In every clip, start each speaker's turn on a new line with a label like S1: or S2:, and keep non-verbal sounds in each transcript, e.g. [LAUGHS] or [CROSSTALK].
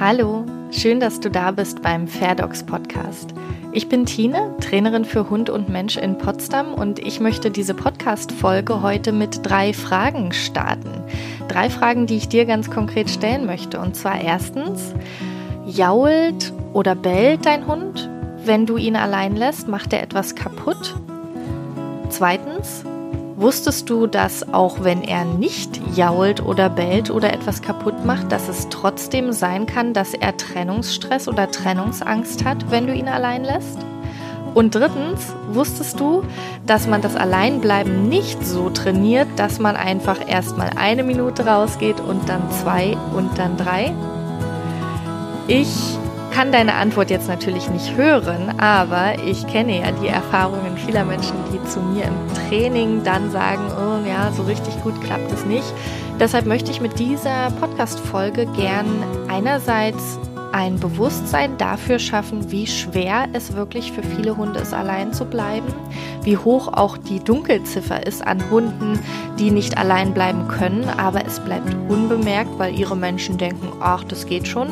S1: Hallo, schön, dass du da bist beim Fairdogs Podcast. Ich bin Tine, Trainerin für Hund und Mensch in Potsdam und ich möchte diese Podcast-Folge heute mit drei Fragen starten. Drei Fragen, die ich dir ganz konkret stellen möchte. Und zwar erstens, jault oder bellt dein Hund? Wenn du ihn allein lässt, macht er etwas kaputt? Zweitens, Wusstest du, dass auch wenn er nicht jault oder bellt oder etwas kaputt macht, dass es trotzdem sein kann, dass er Trennungsstress oder Trennungsangst hat, wenn du ihn allein lässt? Und drittens, wusstest du, dass man das Alleinbleiben nicht so trainiert, dass man einfach erstmal eine Minute rausgeht und dann zwei und dann drei? Ich kann deine Antwort jetzt natürlich nicht hören, aber ich kenne ja die Erfahrungen vieler Menschen, die zu mir im Training dann sagen, oh ja, so richtig gut klappt es nicht. Deshalb möchte ich mit dieser Podcast-Folge gern einerseits ein Bewusstsein dafür schaffen, wie schwer es wirklich für viele Hunde ist, allein zu bleiben, wie hoch auch die Dunkelziffer ist an Hunden, die nicht allein bleiben können, aber es bleibt unbemerkt, weil ihre Menschen denken, ach, das geht schon.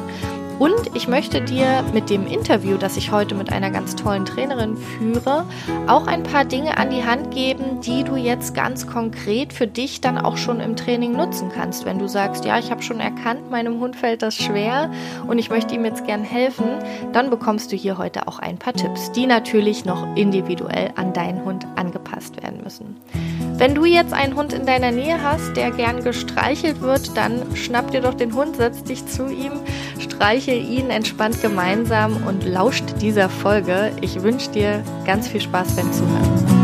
S1: Und ich möchte dir mit dem Interview, das ich heute mit einer ganz tollen Trainerin führe, auch ein paar Dinge an die Hand geben, die du jetzt ganz konkret für dich dann auch schon im Training nutzen kannst. Wenn du sagst, ja, ich habe schon erkannt, meinem Hund fällt das schwer und ich möchte ihm jetzt gern helfen, dann bekommst du hier heute auch ein paar Tipps, die natürlich noch individuell an deinen Hund angepasst werden müssen. Wenn du jetzt einen Hund in deiner Nähe hast, der gern gestreichelt wird, dann schnapp dir doch den Hund, setz dich zu ihm, streiche ihn entspannt gemeinsam und lauscht dieser Folge. Ich wünsche dir ganz viel Spaß beim Zuhören.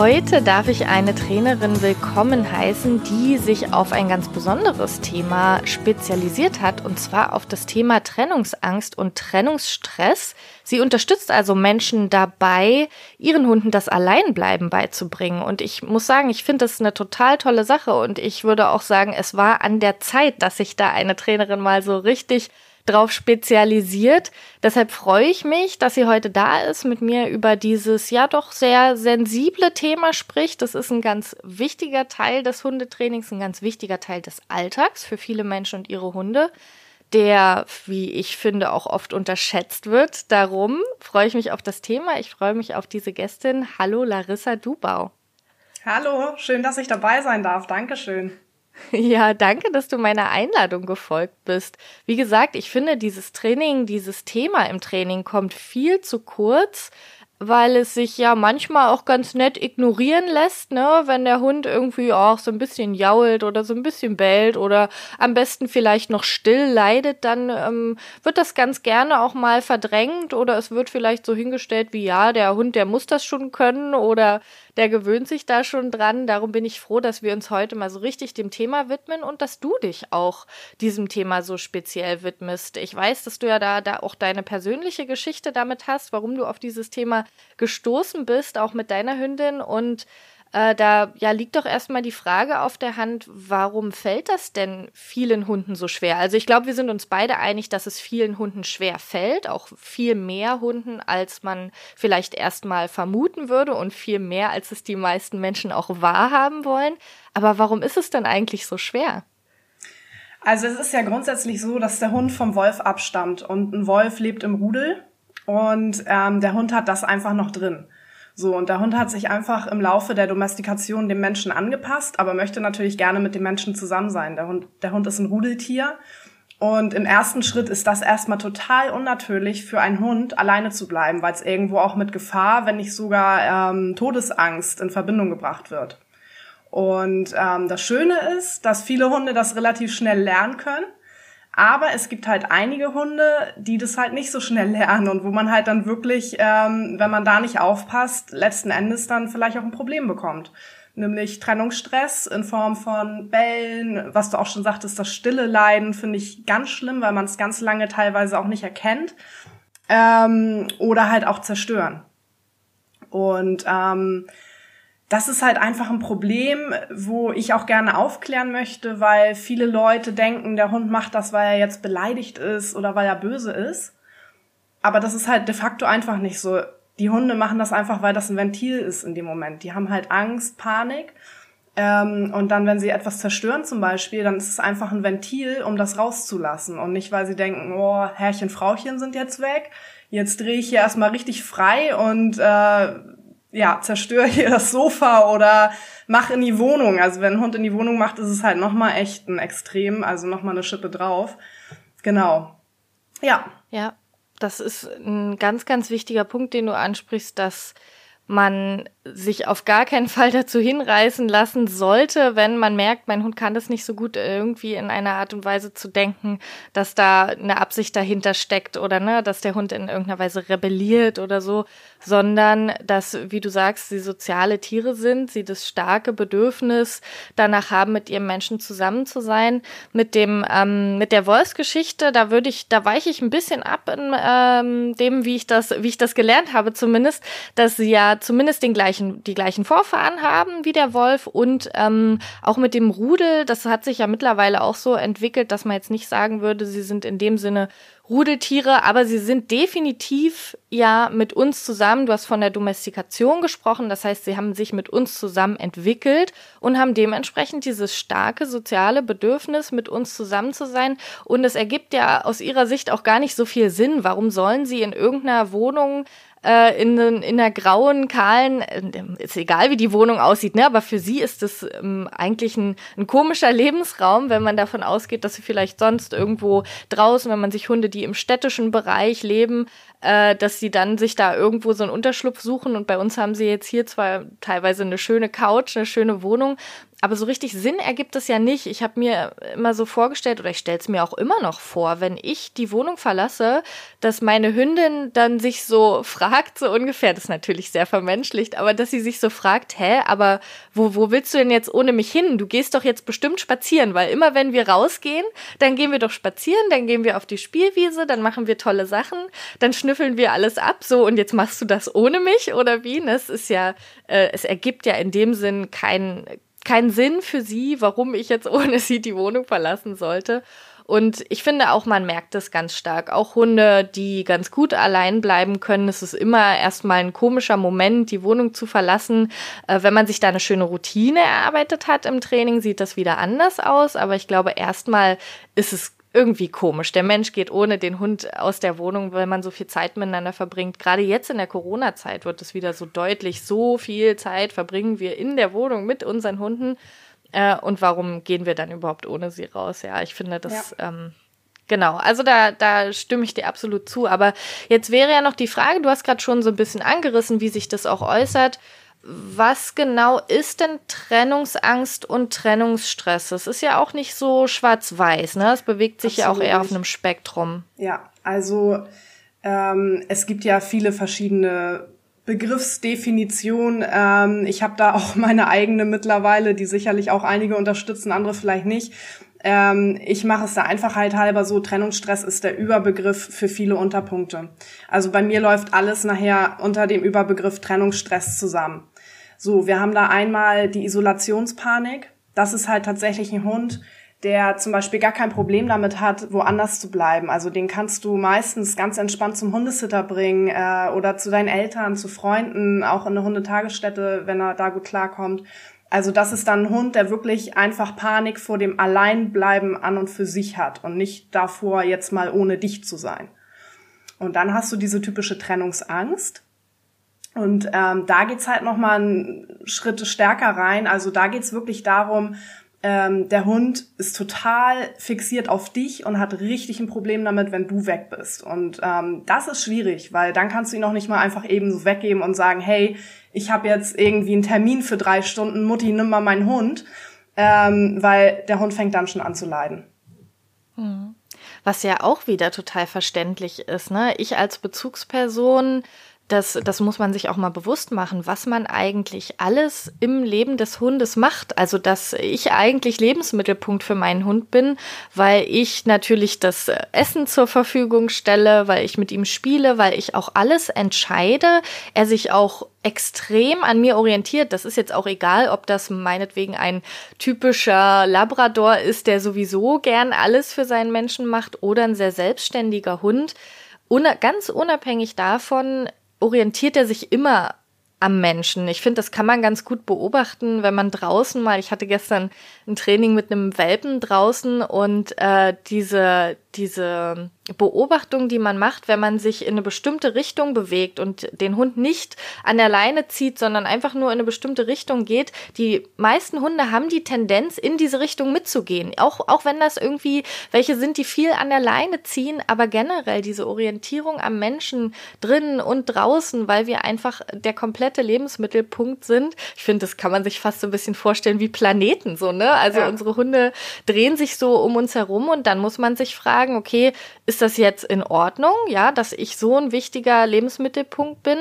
S1: Heute darf ich eine Trainerin willkommen heißen, die sich auf ein ganz besonderes Thema spezialisiert hat, und zwar auf das Thema Trennungsangst und Trennungsstress. Sie unterstützt also Menschen dabei, ihren Hunden das Alleinbleiben beizubringen. Und ich muss sagen, ich finde das eine total tolle Sache. Und ich würde auch sagen, es war an der Zeit, dass sich da eine Trainerin mal so richtig drauf spezialisiert. Deshalb freue ich mich, dass sie heute da ist, mit mir über dieses ja doch sehr sensible Thema spricht. Das ist ein ganz wichtiger Teil des Hundetrainings, ein ganz wichtiger Teil des Alltags für viele Menschen und ihre Hunde der, wie ich finde, auch oft unterschätzt wird. Darum freue ich mich auf das Thema. Ich freue mich auf diese Gästin. Hallo Larissa Dubau.
S2: Hallo, schön, dass ich dabei sein darf. Dankeschön. [LAUGHS]
S1: Ja, danke, dass du meiner Einladung gefolgt bist. Wie gesagt, ich finde, dieses Training, dieses Thema im Training kommt viel zu kurz weil es sich ja manchmal auch ganz nett ignorieren lässt, ne, wenn der Hund irgendwie auch so ein bisschen jault oder so ein bisschen bellt oder am besten vielleicht noch still leidet, dann ähm, wird das ganz gerne auch mal verdrängt oder es wird vielleicht so hingestellt wie ja, der Hund, der muss das schon können oder der gewöhnt sich da schon dran. Darum bin ich froh, dass wir uns heute mal so richtig dem Thema widmen und dass du dich auch diesem Thema so speziell widmest. Ich weiß, dass du ja da, da auch deine persönliche Geschichte damit hast, warum du auf dieses Thema gestoßen bist, auch mit deiner Hündin und äh, da ja liegt doch erstmal die Frage auf der Hand, warum fällt das denn vielen Hunden so schwer? Also ich glaube, wir sind uns beide einig, dass es vielen Hunden schwer fällt, auch viel mehr Hunden, als man vielleicht erstmal vermuten würde und viel mehr, als es die meisten Menschen auch wahrhaben wollen. Aber warum ist es denn eigentlich so schwer?
S2: Also es ist ja grundsätzlich so, dass der Hund vom Wolf abstammt und ein Wolf lebt im Rudel und ähm, der Hund hat das einfach noch drin. So, und der Hund hat sich einfach im Laufe der Domestikation dem Menschen angepasst, aber möchte natürlich gerne mit dem Menschen zusammen sein. Der Hund, der Hund ist ein Rudeltier. Und im ersten Schritt ist das erstmal total unnatürlich für einen Hund, alleine zu bleiben, weil es irgendwo auch mit Gefahr, wenn nicht sogar ähm, Todesangst in Verbindung gebracht wird. Und ähm, das Schöne ist, dass viele Hunde das relativ schnell lernen können aber es gibt halt einige Hunde, die das halt nicht so schnell lernen und wo man halt dann wirklich, ähm, wenn man da nicht aufpasst, letzten Endes dann vielleicht auch ein Problem bekommt. Nämlich Trennungsstress in Form von Bellen, was du auch schon sagtest, das stille Leiden finde ich ganz schlimm, weil man es ganz lange teilweise auch nicht erkennt. Ähm, oder halt auch zerstören. Und ähm, das ist halt einfach ein Problem, wo ich auch gerne aufklären möchte, weil viele Leute denken, der Hund macht das, weil er jetzt beleidigt ist oder weil er böse ist. Aber das ist halt de facto einfach nicht so. Die Hunde machen das einfach, weil das ein Ventil ist in dem Moment. Die haben halt Angst, Panik. Ähm, und dann, wenn sie etwas zerstören zum Beispiel, dann ist es einfach ein Ventil, um das rauszulassen. Und nicht, weil sie denken, oh, Herrchen, Frauchen sind jetzt weg. Jetzt drehe ich hier erstmal richtig frei und äh, ja, zerstöre hier das Sofa oder mach in die Wohnung. Also wenn ein Hund in die Wohnung macht, ist es halt nochmal echt ein Extrem, also nochmal eine Schippe drauf. Genau. Ja.
S1: Ja, das ist ein ganz, ganz wichtiger Punkt, den du ansprichst, dass man sich auf gar keinen Fall dazu hinreißen lassen sollte, wenn man merkt, mein Hund kann das nicht so gut, irgendwie in einer Art und Weise zu denken, dass da eine Absicht dahinter steckt oder ne, dass der Hund in irgendeiner Weise rebelliert oder so, sondern dass, wie du sagst, sie soziale Tiere sind, sie das starke Bedürfnis danach haben, mit ihrem Menschen zusammen zu sein. Mit dem, ähm, mit der Wolfsgeschichte, da würde ich, da weiche ich ein bisschen ab in ähm, dem, wie ich das, wie ich das gelernt habe, zumindest, dass sie ja zumindest den gleichen, die gleichen Vorfahren haben wie der Wolf und ähm, auch mit dem Rudel, das hat sich ja mittlerweile auch so entwickelt, dass man jetzt nicht sagen würde, sie sind in dem Sinne Rudeltiere, aber sie sind definitiv ja mit uns zusammen. Du hast von der Domestikation gesprochen, das heißt, sie haben sich mit uns zusammen entwickelt und haben dementsprechend dieses starke soziale Bedürfnis, mit uns zusammen zu sein. Und es ergibt ja aus ihrer Sicht auch gar nicht so viel Sinn. Warum sollen sie in irgendeiner Wohnung äh, in, in einer grauen, kahlen, äh, ist egal wie die Wohnung aussieht, ne, aber für sie ist es ähm, eigentlich ein, ein komischer Lebensraum, wenn man davon ausgeht, dass sie vielleicht sonst irgendwo draußen, wenn man sich Hunde, die im städtischen Bereich leben, äh, dass sie dann sich da irgendwo so einen Unterschlupf suchen und bei uns haben sie jetzt hier zwar teilweise eine schöne Couch, eine schöne Wohnung, aber so richtig Sinn ergibt es ja nicht. Ich habe mir immer so vorgestellt, oder ich stelle es mir auch immer noch vor, wenn ich die Wohnung verlasse, dass meine Hündin dann sich so fragt, so ungefähr, das ist natürlich sehr vermenschlicht, aber dass sie sich so fragt, hä, aber wo, wo willst du denn jetzt ohne mich hin? Du gehst doch jetzt bestimmt spazieren, weil immer wenn wir rausgehen, dann gehen wir doch spazieren, dann gehen wir auf die Spielwiese, dann machen wir tolle Sachen, dann schnüffeln wir alles ab, so und jetzt machst du das ohne mich oder wie? Das ist ja, äh, es ergibt ja in dem Sinn keinen keinen Sinn für sie, warum ich jetzt [LAUGHS] ohne sie die Wohnung verlassen sollte. Und ich finde auch, man merkt es ganz stark. Auch Hunde, die ganz gut allein bleiben können. Es ist immer erstmal ein komischer Moment, die Wohnung zu verlassen. Äh, wenn man sich da eine schöne Routine erarbeitet hat im Training, sieht das wieder anders aus. Aber ich glaube, erstmal ist es irgendwie komisch. Der Mensch geht ohne den Hund aus der Wohnung, weil man so viel Zeit miteinander verbringt. Gerade jetzt in der Corona-Zeit wird es wieder so deutlich. So viel Zeit verbringen wir in der Wohnung mit unseren Hunden. Äh, und warum gehen wir dann überhaupt ohne sie raus? Ja, ich finde das. Ja. Ähm, Genau, also da, da stimme ich dir absolut zu. Aber jetzt wäre ja noch die Frage, du hast gerade schon so ein bisschen angerissen, wie sich das auch äußert was genau ist denn Trennungsangst und Trennungsstress? Das ist ja auch nicht so schwarz-weiß, ne? Es bewegt sich Absolut ja auch eher auf einem Spektrum.
S2: Ja, also ähm, es gibt ja viele verschiedene Begriffsdefinitionen. Ähm, ich habe da auch [LAUGHS] meine eigene mittlerweile, die sicherlich auch einige unterstützen, andere vielleicht nicht. Ähm, ich mache es da Einfachheit halber so, Trennungsstress ist der Überbegriff für viele Unterpunkte. Also bei mir läuft alles nachher unter dem Überbegriff Trennungsstress zusammen. So, wir haben da einmal die Isolationspanik. Das ist halt tatsächlich ein Hund, der zum Beispiel gar kein Problem damit hat, woanders zu bleiben. Also den kannst du meistens ganz entspannt zum Hundesitter bringen äh, oder zu deinen Eltern, zu Freunden, auch in eine Hundetagesstätte, wenn er da gut klarkommt. Also das ist dann ein Hund, der wirklich einfach Panik vor dem Alleinbleiben an und für sich hat und nicht davor, jetzt mal ohne dich zu sein. Und dann hast du diese typische Trennungsangst. Und ähm, da geht's halt nochmal einen Schritt stärker rein. Also da geht's wirklich darum, ähm, der Hund ist total fixiert auf dich und hat richtig ein Problem damit, wenn du weg bist. Und ähm, das ist schwierig, weil dann kannst du ihn auch nicht mal einfach eben so weggeben und sagen, hey, ich habe jetzt irgendwie einen Termin für drei Stunden, Mutti, nimm mal meinen Hund, ähm, weil der Hund fängt dann schon an zu leiden.
S1: Hm. Was ja auch wieder total verständlich ist, ne? Ich als Bezugsperson das, das muss man sich auch mal bewusst machen, was man eigentlich alles im Leben des Hundes macht. Also, dass ich eigentlich Lebensmittelpunkt für meinen Hund bin, weil ich natürlich das Essen zur Verfügung stelle, weil ich mit ihm spiele, weil ich auch alles entscheide, er sich auch extrem an mir orientiert. Das ist jetzt auch egal, ob das meinetwegen ein typischer Labrador ist, der sowieso gern alles für seinen Menschen macht oder ein sehr selbstständiger Hund. ganz unabhängig davon orientiert er sich immer am Menschen. Ich finde, das kann man ganz gut beobachten, wenn man draußen mal, ich hatte gestern ein Training mit einem Welpen draußen und äh, diese, diese Beobachtung, die man macht, wenn man sich in eine bestimmte Richtung bewegt und den Hund nicht an der Leine zieht, sondern einfach nur in eine bestimmte Richtung geht. Die meisten Hunde haben die Tendenz, in diese Richtung mitzugehen. Auch, auch wenn das irgendwie welche sind, die viel an der Leine ziehen, aber generell diese Orientierung am Menschen drinnen und draußen, weil wir einfach der komplette Lebensmittelpunkt sind. Ich finde, das kann man sich fast so ein bisschen vorstellen wie Planeten, so, ne? Also ja. unsere Hunde drehen sich so um uns herum und dann muss man sich fragen, okay, ist das jetzt in Ordnung, ja, dass ich so ein wichtiger Lebensmittelpunkt bin?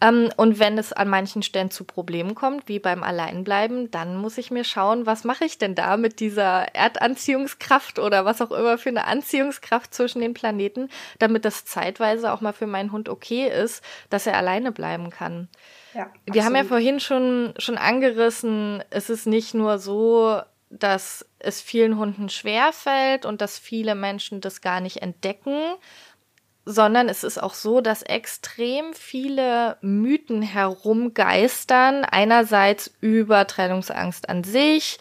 S1: Ähm, und wenn es an manchen Stellen zu Problemen kommt, wie beim Alleinbleiben, dann muss ich mir schauen, was mache ich denn da mit dieser Erdanziehungskraft oder was auch immer für eine Anziehungskraft zwischen den Planeten, damit das zeitweise auch mal für meinen Hund okay ist, dass er alleine bleiben kann. Ja, Wir haben ja vorhin schon, schon angerissen, es ist nicht nur so, dass es vielen Hunden schwerfällt und dass viele Menschen das gar nicht entdecken, sondern es ist auch so, dass extrem viele Mythen herumgeistern. Einerseits über Trennungsangst an sich,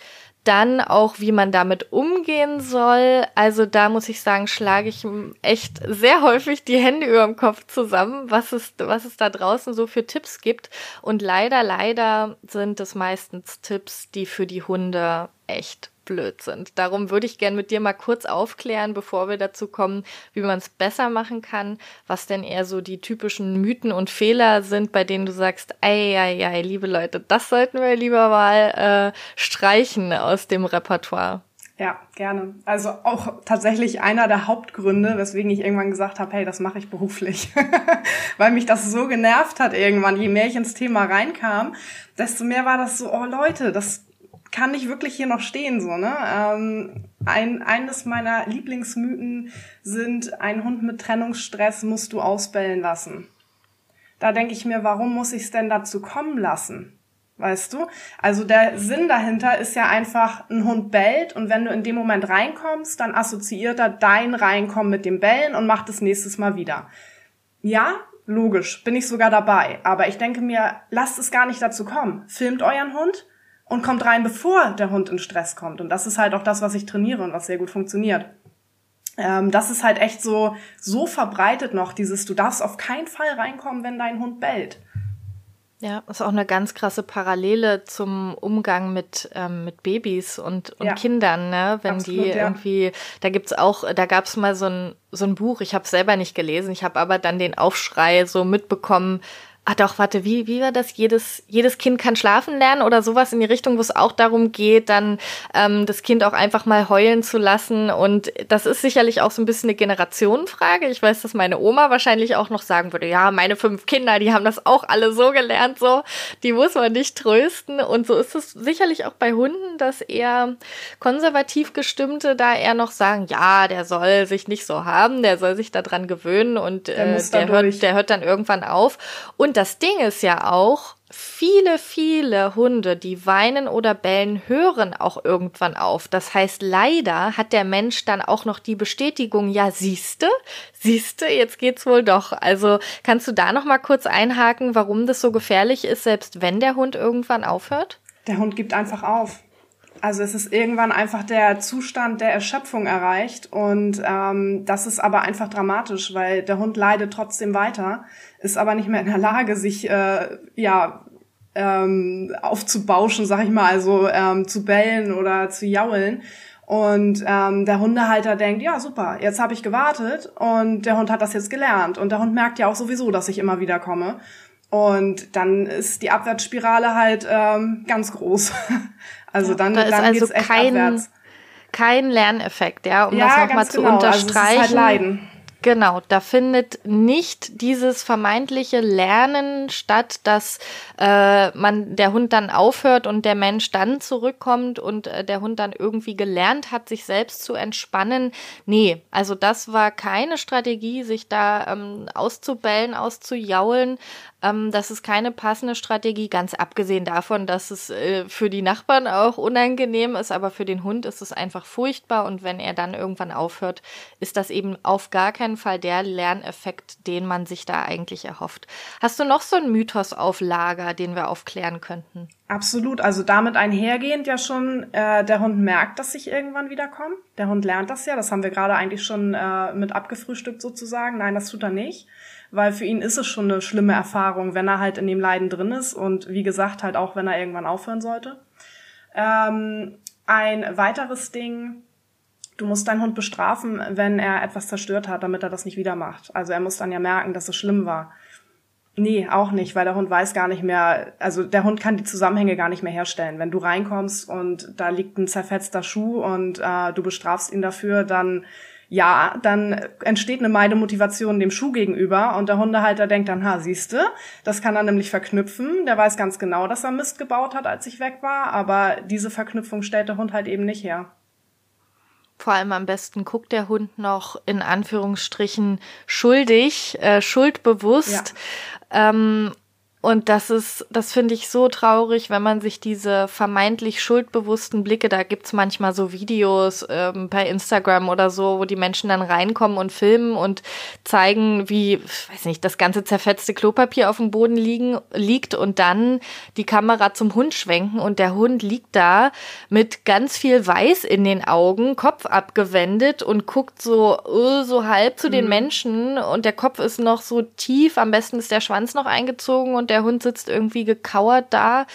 S1: dann auch, wie man damit umgehen soll. Also da muss ich sagen, schlage ich echt sehr häufig die Hände über dem Kopf zusammen, was es, was es da draußen so für Tipps gibt. Und leider, leider sind es meistens Tipps, die für die Hunde echt blöd sind. Darum würde ich gern mit dir mal kurz aufklären, bevor wir dazu kommen, wie man es besser machen kann, was denn eher so die typischen Mythen und Fehler sind, bei denen du sagst, ei, ei, ei, liebe Leute, das sollten wir lieber mal äh, streichen aus dem Repertoire.
S2: Ja, gerne. Also auch tatsächlich einer der Hauptgründe, weswegen ich irgendwann gesagt habe, hey, das mache ich beruflich. [LAUGHS] Weil mich das so genervt hat irgendwann, je mehr ich ins Thema reinkam, desto mehr war das so, oh Leute, das kann ich wirklich hier noch stehen, so, ne? Ähm, ein, eines meiner Lieblingsmythen sind, ein Hund mit Trennungsstress musst du ausbellen lassen. Da denke ich mir, warum muss ich es denn dazu kommen lassen? Weißt du? Also der Sinn dahinter ist ja einfach, ein Hund bellt und wenn du in dem Moment reinkommst, dann assoziiert er dein Reinkommen mit dem Bellen und macht es nächstes Mal wieder. Ja, logisch, bin ich sogar dabei. Aber ich denke mir, lasst es gar nicht dazu kommen. Filmt euren Hund, und kommt rein, bevor der Hund in Stress kommt. Und das ist halt auch das, was ich trainiere und was sehr gut funktioniert. Ähm, das ist halt echt so, so verbreitet noch, dieses, du darfst auf keinen Fall reinkommen, wenn dein Hund bellt.
S1: Ja, ist auch eine ganz krasse Parallele zum Umgang mit, ähm, mit Babys und, und ja. Kindern, ne? Wenn Absolut, die irgendwie, ja. da gibt's auch, da gab's mal so ein, so ein Buch, ich habe selber nicht gelesen, ich habe aber dann den Aufschrei so mitbekommen, Ah doch, warte, wie, wie war das? Jedes, jedes Kind kann schlafen lernen oder sowas in die Richtung, wo es auch darum geht, dann ähm, das Kind auch einfach mal heulen zu lassen. Und das ist sicherlich auch so ein bisschen eine Generationenfrage. Ich weiß, dass meine Oma wahrscheinlich auch noch sagen würde, ja, meine fünf Kinder, die haben das auch alle so gelernt, so, die muss man nicht trösten. Und so ist es sicherlich auch bei Hunden, dass eher konservativ gestimmte da eher noch sagen, ja, der soll sich nicht so haben, der soll sich daran gewöhnen und äh, der, der hört, der hört dann irgendwann auf. Und das Ding ist ja auch, viele, viele Hunde, die weinen oder bellen, hören auch irgendwann auf. Das heißt, leider hat der Mensch dann auch noch die Bestätigung, ja, siehste, siehste, jetzt geht's wohl doch. Also kannst du da noch mal kurz einhaken, warum das so gefährlich ist, selbst wenn der Hund irgendwann aufhört?
S2: Der Hund gibt einfach auf. Also es ist irgendwann einfach der Zustand der Erschöpfung erreicht und ähm, das ist aber einfach dramatisch, weil der Hund leidet trotzdem weiter, ist aber nicht mehr in der Lage, sich äh, ja ähm, aufzubauschen, sag ich mal, also ähm, zu bellen oder zu jaulen. Und ähm, der Hundehalter denkt, ja super, jetzt habe ich gewartet und der Hund hat das jetzt gelernt und der Hund merkt ja auch sowieso, dass ich immer wieder komme. Und dann ist die Abwärtsspirale halt ähm, ganz groß. [LAUGHS] Also ja, dann,
S1: da dann also echt kein, abwärts. kein Lerneffekt, ja, um ja, das nochmal zu genau. unterstreichen. Also es ist halt Leiden. Genau, da findet nicht dieses vermeintliche Lernen statt, dass äh, man der Hund dann aufhört und der Mensch dann zurückkommt und äh, der Hund dann irgendwie gelernt hat, sich selbst zu entspannen. Nee, also das war keine Strategie, sich da ähm, auszubellen, auszujaulen. Ähm, das ist keine passende Strategie, ganz abgesehen davon, dass es äh, für die Nachbarn auch unangenehm ist, aber für den Hund ist es einfach furchtbar und wenn er dann irgendwann aufhört, ist das eben auf gar keinen Fall der Lerneffekt, den man sich da eigentlich erhofft. Hast du noch so einen Mythos auf Lager, den wir aufklären könnten?
S2: Absolut. Also damit einhergehend ja schon, äh, der Hund merkt, dass ich irgendwann wiederkomme. Der Hund lernt das ja. Das haben wir gerade eigentlich schon äh, mit abgefrühstückt sozusagen. Nein, das tut er nicht. Weil für ihn ist es schon eine schlimme Erfahrung, wenn er halt in dem Leiden drin ist und wie gesagt halt auch, wenn er irgendwann aufhören sollte. Ähm, ein weiteres Ding, du musst deinen Hund bestrafen, wenn er etwas zerstört hat, damit er das nicht wieder macht. Also er muss dann ja merken, dass es schlimm war. Nee, auch nicht, weil der Hund weiß gar nicht mehr, also der Hund kann die Zusammenhänge gar nicht mehr herstellen. Wenn du reinkommst und da liegt ein zerfetzter Schuh und äh, du bestrafst ihn dafür, dann ja, dann entsteht eine Meidemotivation dem Schuh gegenüber und der Hundehalter denkt dann, ha, siehste, das kann er nämlich verknüpfen. Der weiß ganz genau, dass er Mist gebaut hat, als ich weg war, aber diese Verknüpfung stellt der Hund halt eben nicht her.
S1: Vor allem am besten guckt der Hund noch in Anführungsstrichen schuldig, äh, schuldbewusst. Ja. Ähm, und das ist, das finde ich so traurig, wenn man sich diese vermeintlich schuldbewussten Blicke, da gibt's manchmal so Videos ähm, bei Instagram oder so, wo die Menschen dann reinkommen und filmen und zeigen, wie, weiß nicht, das ganze zerfetzte Klopapier auf dem Boden liegen, liegt und dann die Kamera zum Hund schwenken und der Hund liegt da mit ganz viel Weiß in den Augen, Kopf abgewendet und guckt so, uh, so halb zu mhm. den Menschen und der Kopf ist noch so tief, am besten ist der Schwanz noch eingezogen und der der Hund sitzt irgendwie gekauert da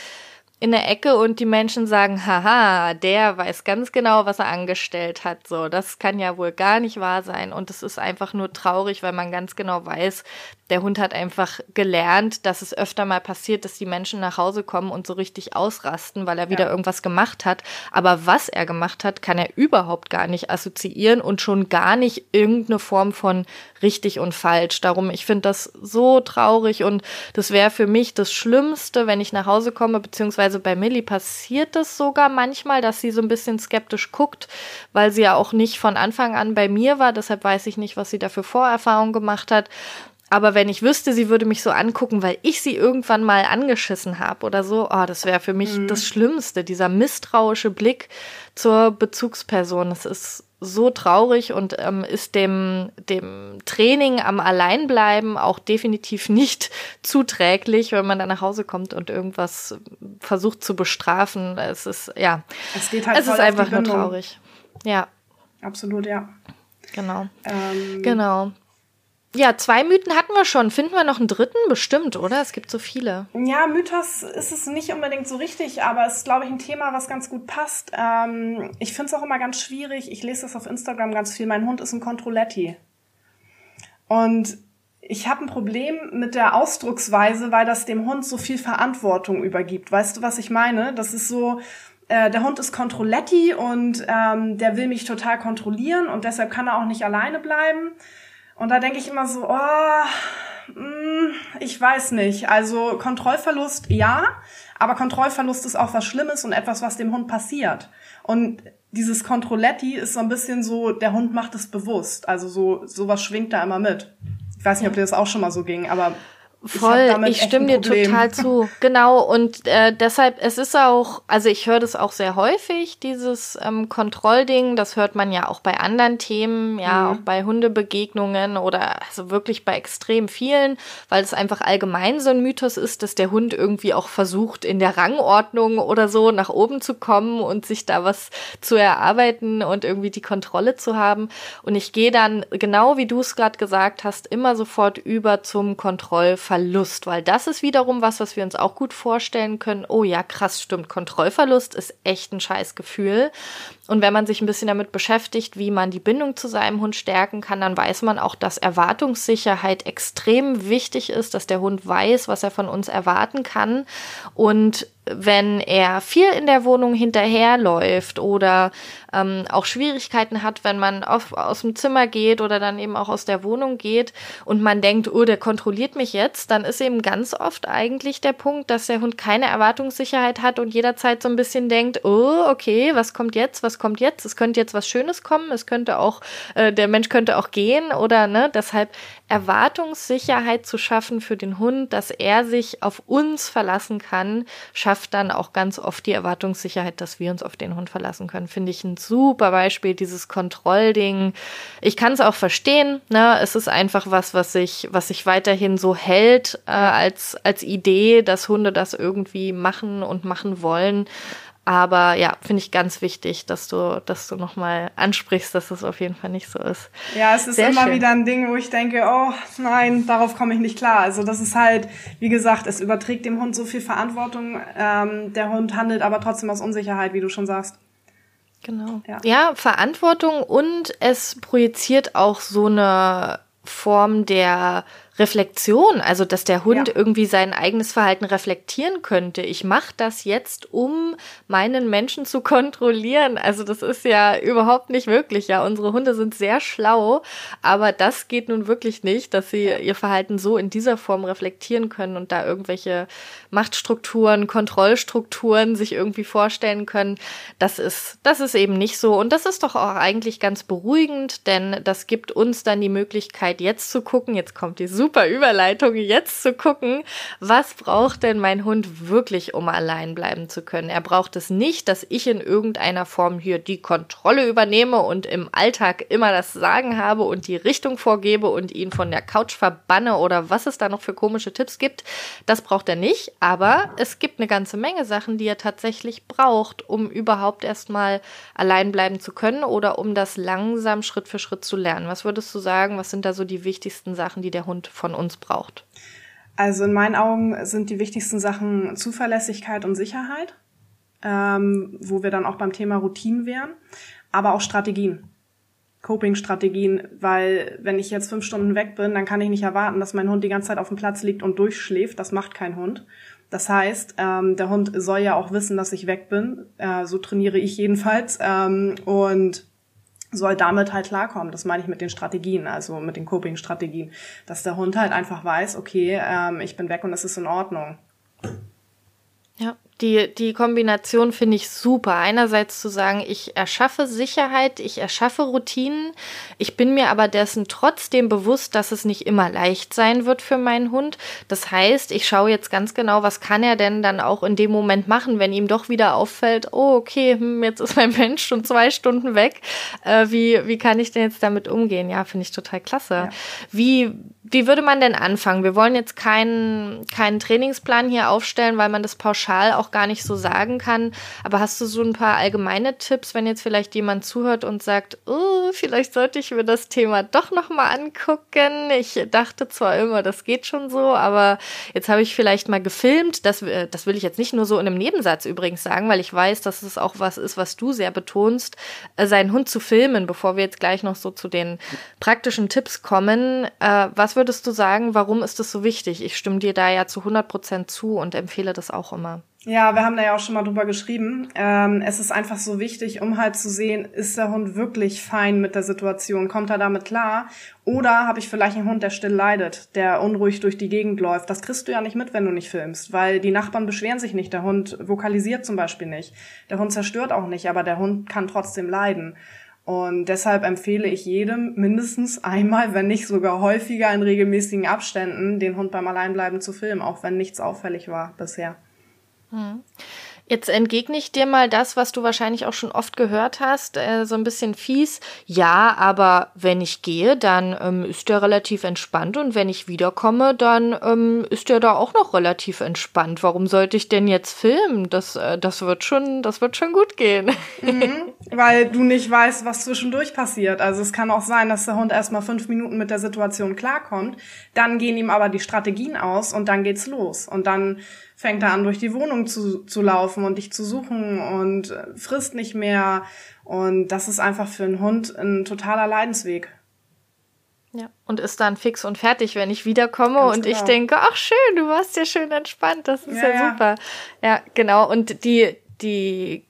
S1: in der Ecke und die Menschen sagen, haha, der weiß ganz genau, was er angestellt hat. So, das kann ja wohl gar nicht wahr sein. Und es ist einfach nur traurig, weil man ganz genau weiß, der Hund hat einfach gelernt, dass es öfter mal passiert, dass die Menschen nach Hause kommen und so richtig ausrasten, weil er wieder ja. irgendwas gemacht hat. Aber was er gemacht hat, kann er überhaupt gar nicht assoziieren und schon gar nicht irgendeine Form von richtig und falsch. Darum, ich finde das so traurig und das wäre für mich das Schlimmste, wenn ich nach Hause komme, beziehungsweise bei Millie passiert das sogar manchmal, dass sie so ein bisschen skeptisch guckt, weil sie ja auch nicht von Anfang an bei mir war. Deshalb weiß ich nicht, was sie da für Vorerfahrungen gemacht hat. Aber wenn ich wüsste, sie würde mich so angucken, weil ich sie irgendwann mal angeschissen habe oder so, oh, das wäre für mich mhm. das Schlimmste, dieser misstrauische Blick zur Bezugsperson. Das ist so traurig und ähm, ist dem, dem Training am Alleinbleiben auch definitiv [LAUGHS] nicht zuträglich, wenn man dann nach Hause kommt und irgendwas versucht zu bestrafen. Es ist, ja,
S2: es, geht halt
S1: es ist einfach nur traurig. Ja.
S2: Absolut, ja.
S1: Genau. Ähm, genau. Ja, zwei Mythen hatten wir schon. Finden wir noch einen dritten? Bestimmt, oder? Es gibt so viele.
S2: Ja, Mythos ist es nicht unbedingt so richtig, aber es ist, glaube ich, ein Thema, was ganz gut passt. Ähm, ich finde es auch immer ganz schwierig. Ich lese das auf Instagram ganz viel. Mein Hund ist ein Controletti. Und ich habe ein Problem mit der Ausdrucksweise, weil das dem Hund so viel Verantwortung übergibt. Weißt du, was ich meine? Das ist so, äh, der Hund ist Controletti und ähm, der will mich total kontrollieren und deshalb kann er auch nicht alleine bleiben. Und da denke ich immer so, oh, mm, ich weiß nicht. Also Kontrollverlust ja, aber Kontrollverlust ist auch was Schlimmes und etwas, was dem Hund passiert. Und dieses Controletti ist so ein bisschen so, der Hund macht es bewusst. Also so sowas schwingt da immer mit. Ich weiß nicht, ob dir das auch schon mal so ging, aber
S1: Voll, ich, ich stimme dir total zu. [LAUGHS] Genau, und äh, deshalb, es ist auch, also ich höre das auch sehr häufig, dieses ähm, Kontrollding, das hört man ja auch bei anderen Themen, ja, mhm. auch bei Hundebegegnungen oder also wirklich bei extrem vielen, weil es einfach allgemein so ein Mythos ist, dass der Hund irgendwie auch versucht, in der Rangordnung oder so nach oben zu kommen und sich da was zu erarbeiten und irgendwie die Kontrolle zu haben. Und ich gehe dann, genau wie du es gerade gesagt hast, immer sofort über zum Kontrollverhalten Kontrollverlust, weil das ist wiederum was, was wir uns auch gut vorstellen können. Oh ja, krass, stimmt. Kontrollverlust ist echt ein Scheißgefühl. Und wenn man sich ein bisschen damit beschäftigt, wie man die Bindung zu seinem Hund stärken kann, dann weiß man auch, dass Erwartungssicherheit extrem wichtig ist, dass der Hund weiß, was er von uns erwarten kann. Und wenn er viel in der Wohnung hinterherläuft oder ähm, auch Schwierigkeiten hat, wenn man auf, aus dem Zimmer geht oder dann eben auch aus der Wohnung geht und man denkt, oh, der kontrolliert mich jetzt, dann ist eben ganz oft eigentlich der Punkt, dass der Hund keine Erwartungssicherheit hat und jederzeit so ein bisschen denkt, oh, okay, was kommt jetzt, was kommt jetzt? Es könnte jetzt was Schönes kommen, es könnte auch, äh, der Mensch könnte auch gehen oder ne, deshalb Erwartungssicherheit zu schaffen für den Hund, dass er sich auf uns verlassen kann, schafft schafft dann auch ganz oft die Erwartungssicherheit, dass wir uns auf den Hund verlassen können. Finde ich ein super Beispiel, dieses Kontrollding. Ich kann es auch verstehen, ne? Es ist einfach was, was sich, was sich weiterhin so hält äh, als, als Idee, dass Hunde das irgendwie machen und machen wollen. Aber ja, finde ich ganz wichtig, dass du, dass du nochmal ansprichst, dass das auf jeden Fall nicht so ist.
S2: Ja, es ist Sehr immer schön. wieder ein Ding, wo ich denke, oh nein, darauf komme ich nicht klar. Also das ist halt, wie gesagt, es überträgt dem Hund so viel Verantwortung. Ähm, der Hund handelt aber trotzdem aus Unsicherheit, wie du schon sagst.
S1: Genau. Ja. ja, Verantwortung und es projiziert auch so eine Form der Reflexion, also dass der Hund ja. irgendwie sein eigenes Verhalten reflektieren könnte. Ich mache das jetzt, um meinen Menschen zu kontrollieren. Also das ist ja überhaupt nicht möglich. Ja, unsere Hunde sind sehr schlau, aber das geht nun wirklich nicht, dass sie ihr Verhalten so in dieser Form reflektieren können und da irgendwelche Machtstrukturen, Kontrollstrukturen sich irgendwie vorstellen können. Das ist, das ist eben nicht so. Und das ist doch auch eigentlich ganz beruhigend, denn das gibt uns dann die Möglichkeit, jetzt zu gucken. Jetzt kommt die super Überleitung, jetzt zu gucken, was braucht denn mein Hund wirklich, um allein bleiben zu können. Er braucht es nicht, dass ich in irgendeiner Form hier die Kontrolle übernehme und im Alltag immer das Sagen habe und die Richtung vorgebe und ihn von der Couch verbanne oder was es da noch für komische Tipps gibt. Das braucht er nicht, aber es gibt eine ganze Menge Sachen, die er tatsächlich braucht, um überhaupt erstmal allein bleiben zu können oder um das langsam Schritt für Schritt zu lernen. Was würdest du sagen, was sind da so die wichtigsten Sachen, die der Hund von uns braucht?
S2: Also in meinen Augen sind die wichtigsten Sachen Zuverlässigkeit und Sicherheit, ähm, wo wir dann auch beim Thema Routinen wären, aber auch Strategien. Coping-Strategien, weil wenn ich jetzt fünf Stunden weg bin, dann kann ich nicht erwarten, dass mein Hund die ganze Zeit auf dem Platz liegt und durchschläft. Das macht kein Hund. Das heißt, ähm, der Hund soll ja auch wissen, dass ich weg bin. Äh, so trainiere ich jedenfalls. Ähm, und soll damit halt klarkommen. Das meine ich mit den Strategien, also mit den Coping-Strategien, dass der Hund halt einfach weiß, okay, ähm, ich bin weg und es ist in Ordnung.
S1: Ja, die, die Kombination finde ich super. Einerseits zu sagen, ich erschaffe Sicherheit, ich erschaffe Routinen. Ich bin mir aber dessen trotzdem bewusst, dass es nicht immer leicht sein wird für meinen Hund. Das heißt, ich schaue jetzt ganz genau, was kann er denn dann auch in dem Moment machen, wenn ihm doch wieder auffällt, oh, okay, hm, jetzt ist mein [LAUGHS] Mensch schon zwei Stunden weg. Äh, wie, wie kann ich denn jetzt damit umgehen? Ja, finde ich total klasse. Ja. Wie, wie würde man denn anfangen? Wir wollen jetzt keinen, keinen Trainingsplan hier aufstellen, weil man das pauschal auch gar nicht so sagen kann. Aber hast du so ein paar allgemeine Tipps, wenn jetzt vielleicht jemand zuhört und sagt, oh, vielleicht sollte ich mir das Thema doch nochmal angucken. Ich dachte zwar immer, das geht schon so, aber jetzt habe ich vielleicht mal gefilmt. Das, äh, das will ich jetzt nicht nur so in einem Nebensatz übrigens sagen, weil ich weiß, dass es auch was ist, was du sehr betonst, äh, seinen Hund zu filmen, bevor wir jetzt gleich noch so zu den praktischen Tipps kommen. Äh, was würdest du sagen, warum ist das so wichtig? Ich stimme dir da ja zu 100 Prozent zu und empfehle das auch immer.
S2: Ja, wir haben da ja auch schon mal drüber geschrieben. Ähm, es ist einfach so wichtig, um halt zu sehen, ist der Hund wirklich fein mit der Situation? Kommt er damit klar? Oder habe ich vielleicht einen Hund, der still leidet, der unruhig durch die Gegend läuft? Das kriegst du ja nicht mit, wenn du nicht filmst, weil die Nachbarn beschweren sich nicht. Der Hund vokalisiert zum Beispiel nicht. Der Hund zerstört auch nicht, aber der Hund kann trotzdem leiden. Und deshalb empfehle ich jedem mindestens einmal, wenn nicht sogar häufiger in regelmäßigen Abständen, den Hund beim Alleinbleiben zu filmen, auch wenn nichts auffällig war bisher.
S1: Mhm. Jetzt entgegne ich dir mal das, was du wahrscheinlich auch schon oft gehört hast, äh, so ein bisschen fies. Ja, aber wenn ich gehe, dann ähm, ist der relativ entspannt und wenn ich wiederkomme, dann ähm, ist der da auch noch relativ entspannt. Warum sollte ich denn jetzt filmen? Das, äh, das wird schon, das wird schon gut gehen.
S2: Mhm, weil du nicht weißt, was zwischendurch passiert. Also es kann auch sein, dass der Hund erstmal fünf Minuten mit der Situation klarkommt, dann gehen ihm aber die Strategien aus und dann geht's los. Und dann fängt er an, durch die Wohnung zu, zu laufen und dich zu suchen und äh, frisst nicht mehr. Und das ist einfach für einen Hund ein totaler Leidensweg.
S1: Ja, und ist dann fix und fertig, wenn ich wiederkomme Ganz und genau. ich denke, ach schön, du warst ja schön entspannt, das ist ja, ja super. Ja. ja, genau. Und die, die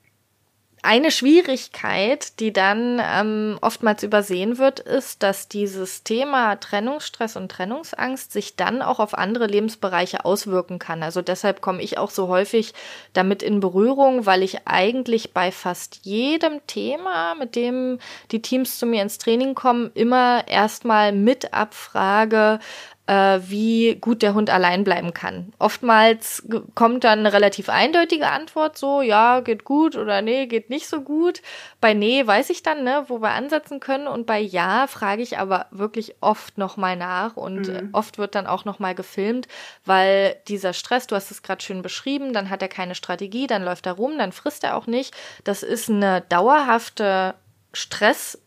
S1: eine Schwierigkeit, die dann ähm, oftmals übersehen wird, ist, dass dieses Thema Trennungsstress und Trennungsangst sich dann auch auf andere Lebensbereiche auswirken kann. Also deshalb komme ich auch so häufig damit in Berührung, weil ich eigentlich bei fast jedem Thema, mit dem die Teams zu mir ins Training kommen, immer erstmal mit abfrage, wie gut der Hund allein bleiben kann. Oftmals kommt dann eine relativ eindeutige Antwort, so ja, geht gut oder nee, geht nicht so gut. Bei nee weiß ich dann, ne, wo wir ansetzen können und bei ja frage ich aber wirklich oft nochmal nach und mhm. oft wird dann auch nochmal gefilmt, weil dieser Stress, du hast es gerade schön beschrieben, dann hat er keine Strategie, dann läuft er rum, dann frisst er auch nicht. Das ist eine dauerhafte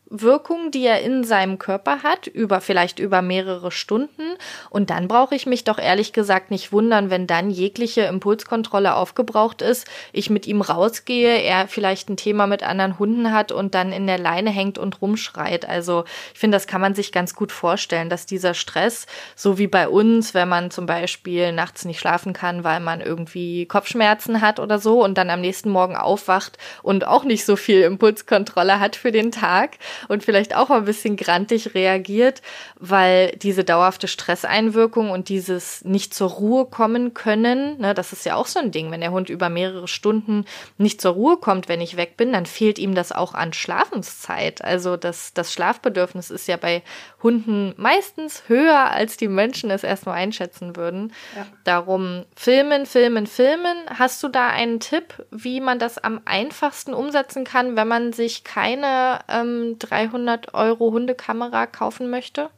S1: Stresswirkung, die er in seinem Körper hat, über vielleicht über mehrere Stunden. Und dann brauche ich mich doch ehrlich gesagt nicht wundern, wenn dann jegliche Impulskontrolle aufgebraucht ist, ich mit ihm rausgehe, er vielleicht ein Thema mit anderen Hunden hat und dann in der Leine hängt und rumschreit. Also ich finde, das kann man sich ganz gut vorstellen, dass dieser Stress, so wie bei uns, wenn man zum Beispiel nachts nicht schlafen kann, weil man irgendwie Kopfschmerzen hat oder so und dann am nächsten Morgen aufwacht und auch nicht so viel Impulskontrolle hat für den Tag und vielleicht auch ein bisschen grantig reagiert, weil diese dauerhafte Stresseinwirkung und dieses nicht zur Ruhe kommen können, ne, das ist ja auch so ein Ding, wenn der Hund über mehrere Stunden nicht zur Ruhe kommt, wenn ich weg bin, dann fehlt ihm das auch an Schlafenszeit. Also das, das Schlafbedürfnis ist ja bei Hunden meistens höher, als die Menschen es erstmal einschätzen würden. Ja. Darum filmen, filmen, filmen. Hast du da einen Tipp, wie man das am einfachsten umsetzen kann, wenn man sich keine ähm, 300 Euro Hundekamera kaufen möchte?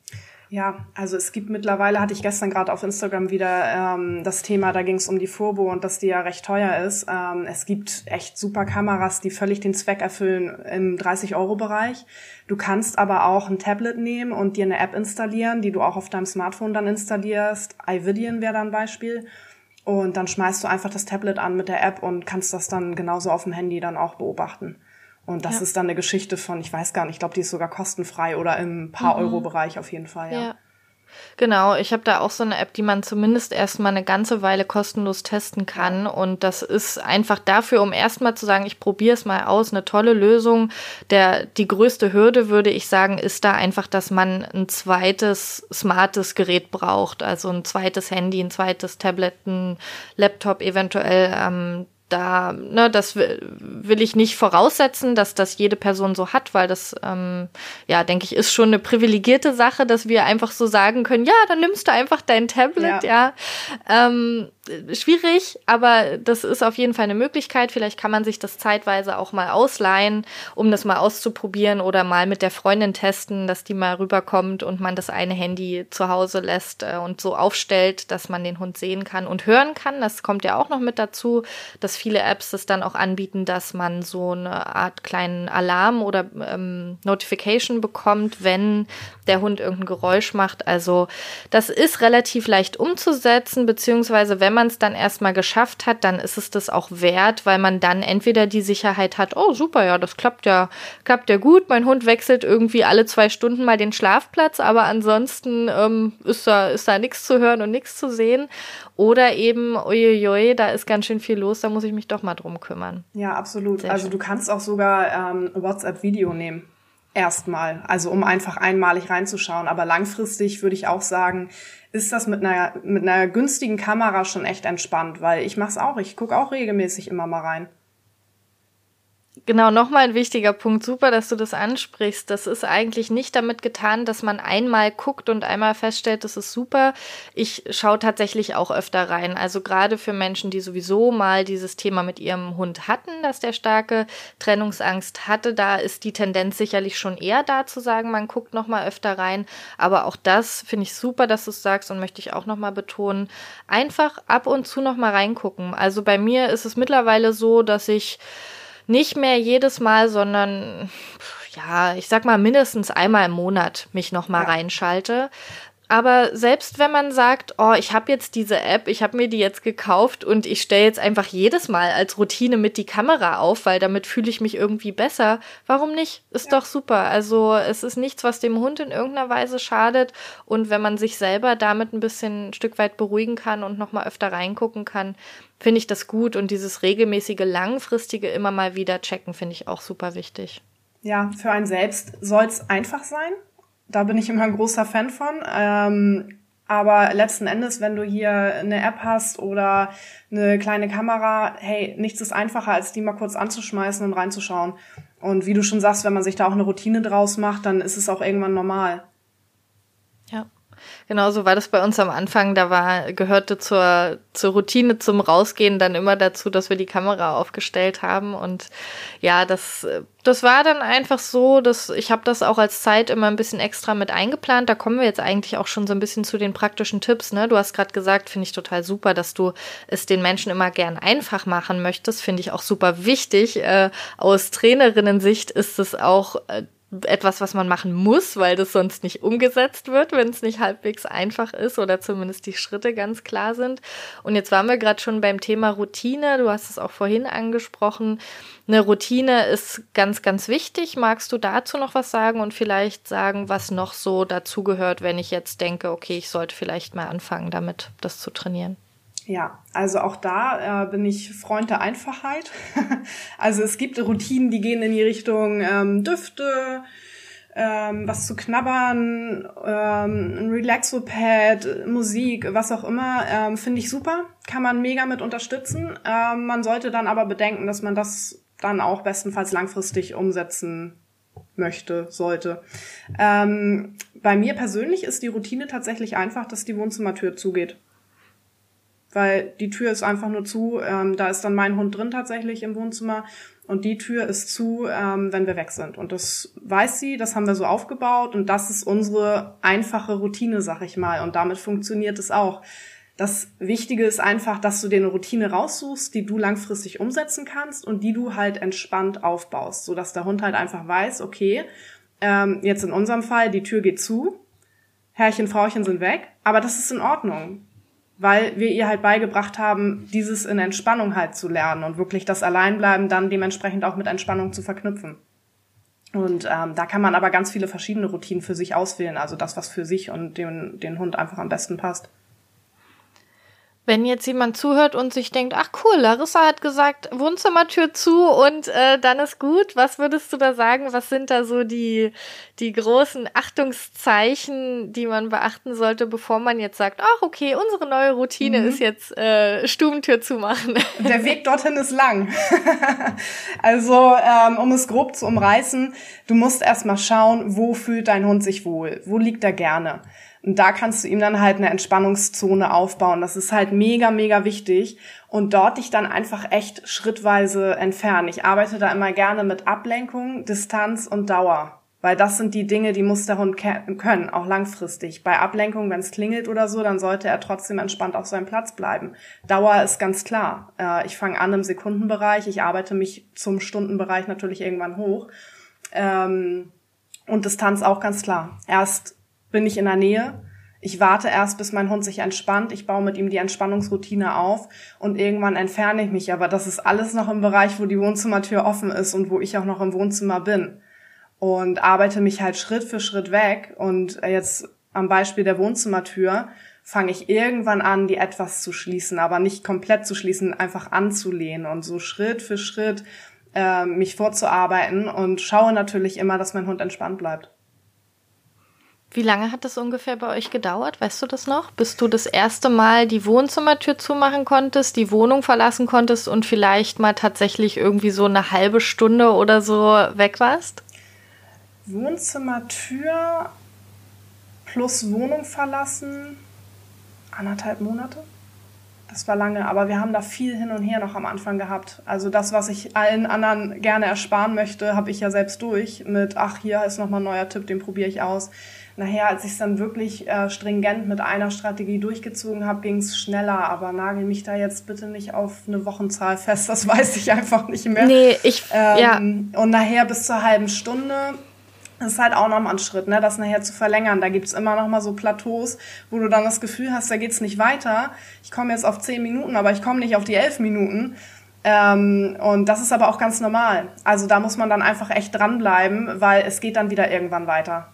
S2: Ja, also es gibt mittlerweile, hatte ich gestern gerade auf Instagram wieder ähm, das Thema, da ging es um die Furbo und dass die ja recht teuer ist. Ähm, es gibt echt super Kameras, die völlig den Zweck erfüllen im 30-Euro-Bereich. Du kannst aber auch ein Tablet nehmen und dir eine App installieren, die du auch auf deinem Smartphone dann installierst. iVidian wäre da ein Beispiel. Und dann schmeißt du einfach das Tablet an mit der App und kannst das dann genauso auf dem Handy dann auch beobachten. Und das ja. ist dann eine Geschichte von, ich weiß gar nicht, ich glaube, die ist sogar kostenfrei oder im paar mhm. Euro Bereich auf jeden Fall, ja. ja.
S1: Genau, ich habe da auch so eine App, die man zumindest erstmal eine ganze Weile kostenlos testen kann. Und das ist einfach dafür, um erstmal zu sagen, ich probiere es mal aus, eine tolle Lösung. Der, die größte Hürde, würde ich sagen, ist da einfach, dass man ein zweites smartes Gerät braucht. Also ein zweites Handy, ein zweites Tablet, ein Laptop eventuell. Ähm, da, ne, das will ich nicht voraussetzen, dass das jede Person so hat, weil das, ähm, ja, denke ich, ist schon eine privilegierte Sache, dass wir einfach so sagen können, ja, dann nimmst du einfach dein Tablet, ja. ja. Ähm, schwierig, aber das ist auf jeden Fall eine Möglichkeit. Vielleicht kann man sich das zeitweise auch mal ausleihen, um das mal auszuprobieren oder mal mit der Freundin testen, dass die mal rüberkommt und man das eine Handy zu Hause lässt äh, und so aufstellt, dass man den Hund sehen kann und hören kann. Das kommt ja auch noch mit dazu, dass viele Apps das dann auch anbieten, dass man so eine Art kleinen Alarm oder ähm, Notification bekommt, wenn der Hund irgendein Geräusch macht. Also das ist relativ leicht umzusetzen, beziehungsweise wenn man man es dann erstmal geschafft hat, dann ist es das auch wert, weil man dann entweder die Sicherheit hat, oh super, ja, das klappt ja, klappt ja gut. Mein Hund wechselt irgendwie alle zwei Stunden mal den Schlafplatz, aber ansonsten ähm, ist da, ist da nichts zu hören und nichts zu sehen. Oder eben, uiuiui, da ist ganz schön viel los, da muss ich mich doch mal drum kümmern.
S2: Ja, absolut. Sehr also schön. du kannst auch sogar ähm, WhatsApp-Video nehmen. Erstmal, also um einfach einmalig reinzuschauen. Aber langfristig würde ich auch sagen, ist das mit einer, mit einer günstigen Kamera schon echt entspannt, weil ich mach's auch, ich gucke auch regelmäßig immer mal rein.
S1: Genau, nochmal ein wichtiger Punkt. Super, dass du das ansprichst. Das ist eigentlich nicht damit getan, dass man einmal guckt und einmal feststellt, das ist super. Ich schaue tatsächlich auch öfter rein. Also gerade für Menschen, die sowieso mal dieses Thema mit ihrem Hund hatten, dass der starke Trennungsangst hatte, da ist die Tendenz sicherlich schon eher da zu sagen, man guckt nochmal öfter rein. Aber auch das finde ich super, dass du es sagst und möchte ich auch nochmal betonen. Einfach ab und zu nochmal reingucken. Also bei mir ist es mittlerweile so, dass ich nicht mehr jedes Mal, sondern ja, ich sag mal mindestens einmal im Monat mich noch mal ja. reinschalte. Aber selbst wenn man sagt, oh, ich habe jetzt diese App, ich habe mir die jetzt gekauft und ich stelle jetzt einfach jedes Mal als Routine mit die Kamera auf, weil damit fühle ich mich irgendwie besser, warum nicht? Ist ja. doch super. Also es ist nichts, was dem Hund in irgendeiner Weise schadet. Und wenn man sich selber damit ein bisschen ein Stück weit beruhigen kann und nochmal öfter reingucken kann, finde ich das gut. Und dieses regelmäßige, langfristige immer mal wieder checken, finde ich auch super wichtig.
S2: Ja, für einen selbst soll es einfach sein. Da bin ich immer ein großer Fan von. Ähm, aber letzten Endes, wenn du hier eine App hast oder eine kleine Kamera, hey, nichts ist einfacher, als die mal kurz anzuschmeißen und reinzuschauen. Und wie du schon sagst, wenn man sich da auch eine Routine draus macht, dann ist es auch irgendwann normal.
S1: Genau so war das bei uns am Anfang. Da war, gehörte zur, zur Routine zum Rausgehen dann immer dazu, dass wir die Kamera aufgestellt haben. Und ja, das, das war dann einfach so, dass ich habe das auch als Zeit immer ein bisschen extra mit eingeplant. Da kommen wir jetzt eigentlich auch schon so ein bisschen zu den praktischen Tipps. Ne? Du hast gerade gesagt, finde ich total super, dass du es den Menschen immer gern einfach machen möchtest. Finde ich auch super wichtig. Äh, aus Trainerinnen-Sicht ist es auch äh, etwas, was man machen muss, weil das sonst nicht umgesetzt wird, wenn es nicht halbwegs einfach ist oder zumindest die Schritte ganz klar sind. Und jetzt waren wir gerade schon beim Thema Routine. Du hast es auch vorhin angesprochen. Eine Routine ist ganz, ganz wichtig. Magst du dazu noch was sagen und vielleicht sagen, was noch so dazugehört, wenn ich jetzt denke, okay, ich sollte vielleicht mal anfangen, damit das zu trainieren?
S2: Ja, also auch da äh, bin ich Freund der Einfachheit. [LAUGHS] also es gibt Routinen, die gehen in die Richtung ähm, Düfte, ähm, was zu knabbern, ähm, ein Relaxo-Pad, Musik, was auch immer, ähm, finde ich super. Kann man mega mit unterstützen. Ähm, man sollte dann aber bedenken, dass man das dann auch bestenfalls langfristig umsetzen möchte, sollte. Ähm, bei mir persönlich ist die Routine tatsächlich einfach, dass die Wohnzimmertür zugeht weil die Tür ist einfach nur zu. Ähm, da ist dann mein Hund drin tatsächlich im Wohnzimmer und die Tür ist zu, ähm, wenn wir weg sind. Und das weiß sie, das haben wir so aufgebaut und das ist unsere einfache Routine, sag ich mal. Und damit funktioniert es auch. Das Wichtige ist einfach, dass du dir eine Routine raussuchst, die du langfristig umsetzen kannst und die du halt entspannt aufbaust, so dass der Hund halt einfach weiß, okay, ähm, jetzt in unserem Fall, die Tür geht zu, Herrchen, Frauchen sind weg, aber das ist in Ordnung weil wir ihr halt beigebracht haben, dieses in Entspannung halt zu lernen und wirklich das Alleinbleiben dann dementsprechend auch mit Entspannung zu verknüpfen. Und ähm, da kann man aber ganz viele verschiedene Routinen für sich auswählen, also das, was für sich und den, den Hund einfach am besten passt.
S1: Wenn jetzt jemand zuhört und sich denkt, ach cool, Larissa hat gesagt, Wohnzimmertür zu und äh, dann ist gut, was würdest du da sagen? Was sind da so die, die großen Achtungszeichen, die man beachten sollte, bevor man jetzt sagt, ach okay, unsere neue Routine mhm. ist jetzt äh, Stubentür zu machen? [LAUGHS]
S2: Der Weg dorthin ist lang. [LAUGHS] also, ähm, um es grob zu umreißen, du musst erstmal schauen, wo fühlt dein Hund sich wohl? Wo liegt er gerne? Und da kannst du ihm dann halt eine Entspannungszone aufbauen. Das ist halt mega, mega wichtig. Und dort dich dann einfach echt schrittweise entfernen. Ich arbeite da immer gerne mit Ablenkung, Distanz und Dauer. Weil das sind die Dinge, die muss der Hund können, auch langfristig. Bei Ablenkung, wenn es klingelt oder so, dann sollte er trotzdem entspannt auf seinem Platz bleiben. Dauer ist ganz klar. Äh, ich fange an im Sekundenbereich, ich arbeite mich zum Stundenbereich natürlich irgendwann hoch. Ähm, und Distanz auch ganz klar. Erst bin ich in der Nähe. Ich warte erst, bis mein Hund sich entspannt. Ich baue mit ihm die Entspannungsroutine auf und irgendwann entferne ich mich. Aber das ist alles noch im Bereich, wo die Wohnzimmertür offen ist und wo ich auch noch im Wohnzimmer bin. Und arbeite mich halt Schritt für Schritt weg. Und jetzt am Beispiel der Wohnzimmertür fange ich irgendwann an, die etwas zu schließen, aber nicht komplett zu schließen, einfach anzulehnen und so Schritt für Schritt äh, mich vorzuarbeiten und schaue natürlich immer, dass mein Hund entspannt bleibt.
S1: Wie lange hat das ungefähr bei euch gedauert? Weißt du das noch? Bis du das erste Mal die Wohnzimmertür zumachen konntest, die Wohnung verlassen konntest und vielleicht mal tatsächlich irgendwie so eine halbe Stunde oder so weg warst?
S2: Wohnzimmertür plus Wohnung verlassen, anderthalb Monate. Das war lange, aber wir haben da viel hin und her noch am Anfang gehabt. Also das, was ich allen anderen gerne ersparen möchte, habe ich ja selbst durch mit, ach, hier ist nochmal ein neuer Tipp, den probiere ich aus nachher, als ich es dann wirklich äh, stringent mit einer Strategie durchgezogen habe, ging es schneller. Aber nagel mich da jetzt bitte nicht auf eine Wochenzahl fest, das [LAUGHS] weiß ich einfach nicht mehr.
S1: Nee, ich, ähm, ja.
S2: Und nachher bis zur halben Stunde das ist halt auch nochmal ein Schritt, ne, das nachher zu verlängern. Da gibt's immer noch mal so Plateaus, wo du dann das Gefühl hast, da geht's nicht weiter. Ich komme jetzt auf zehn Minuten, aber ich komme nicht auf die elf Minuten. Ähm, und das ist aber auch ganz normal. Also da muss man dann einfach echt dranbleiben, weil es geht dann wieder irgendwann weiter.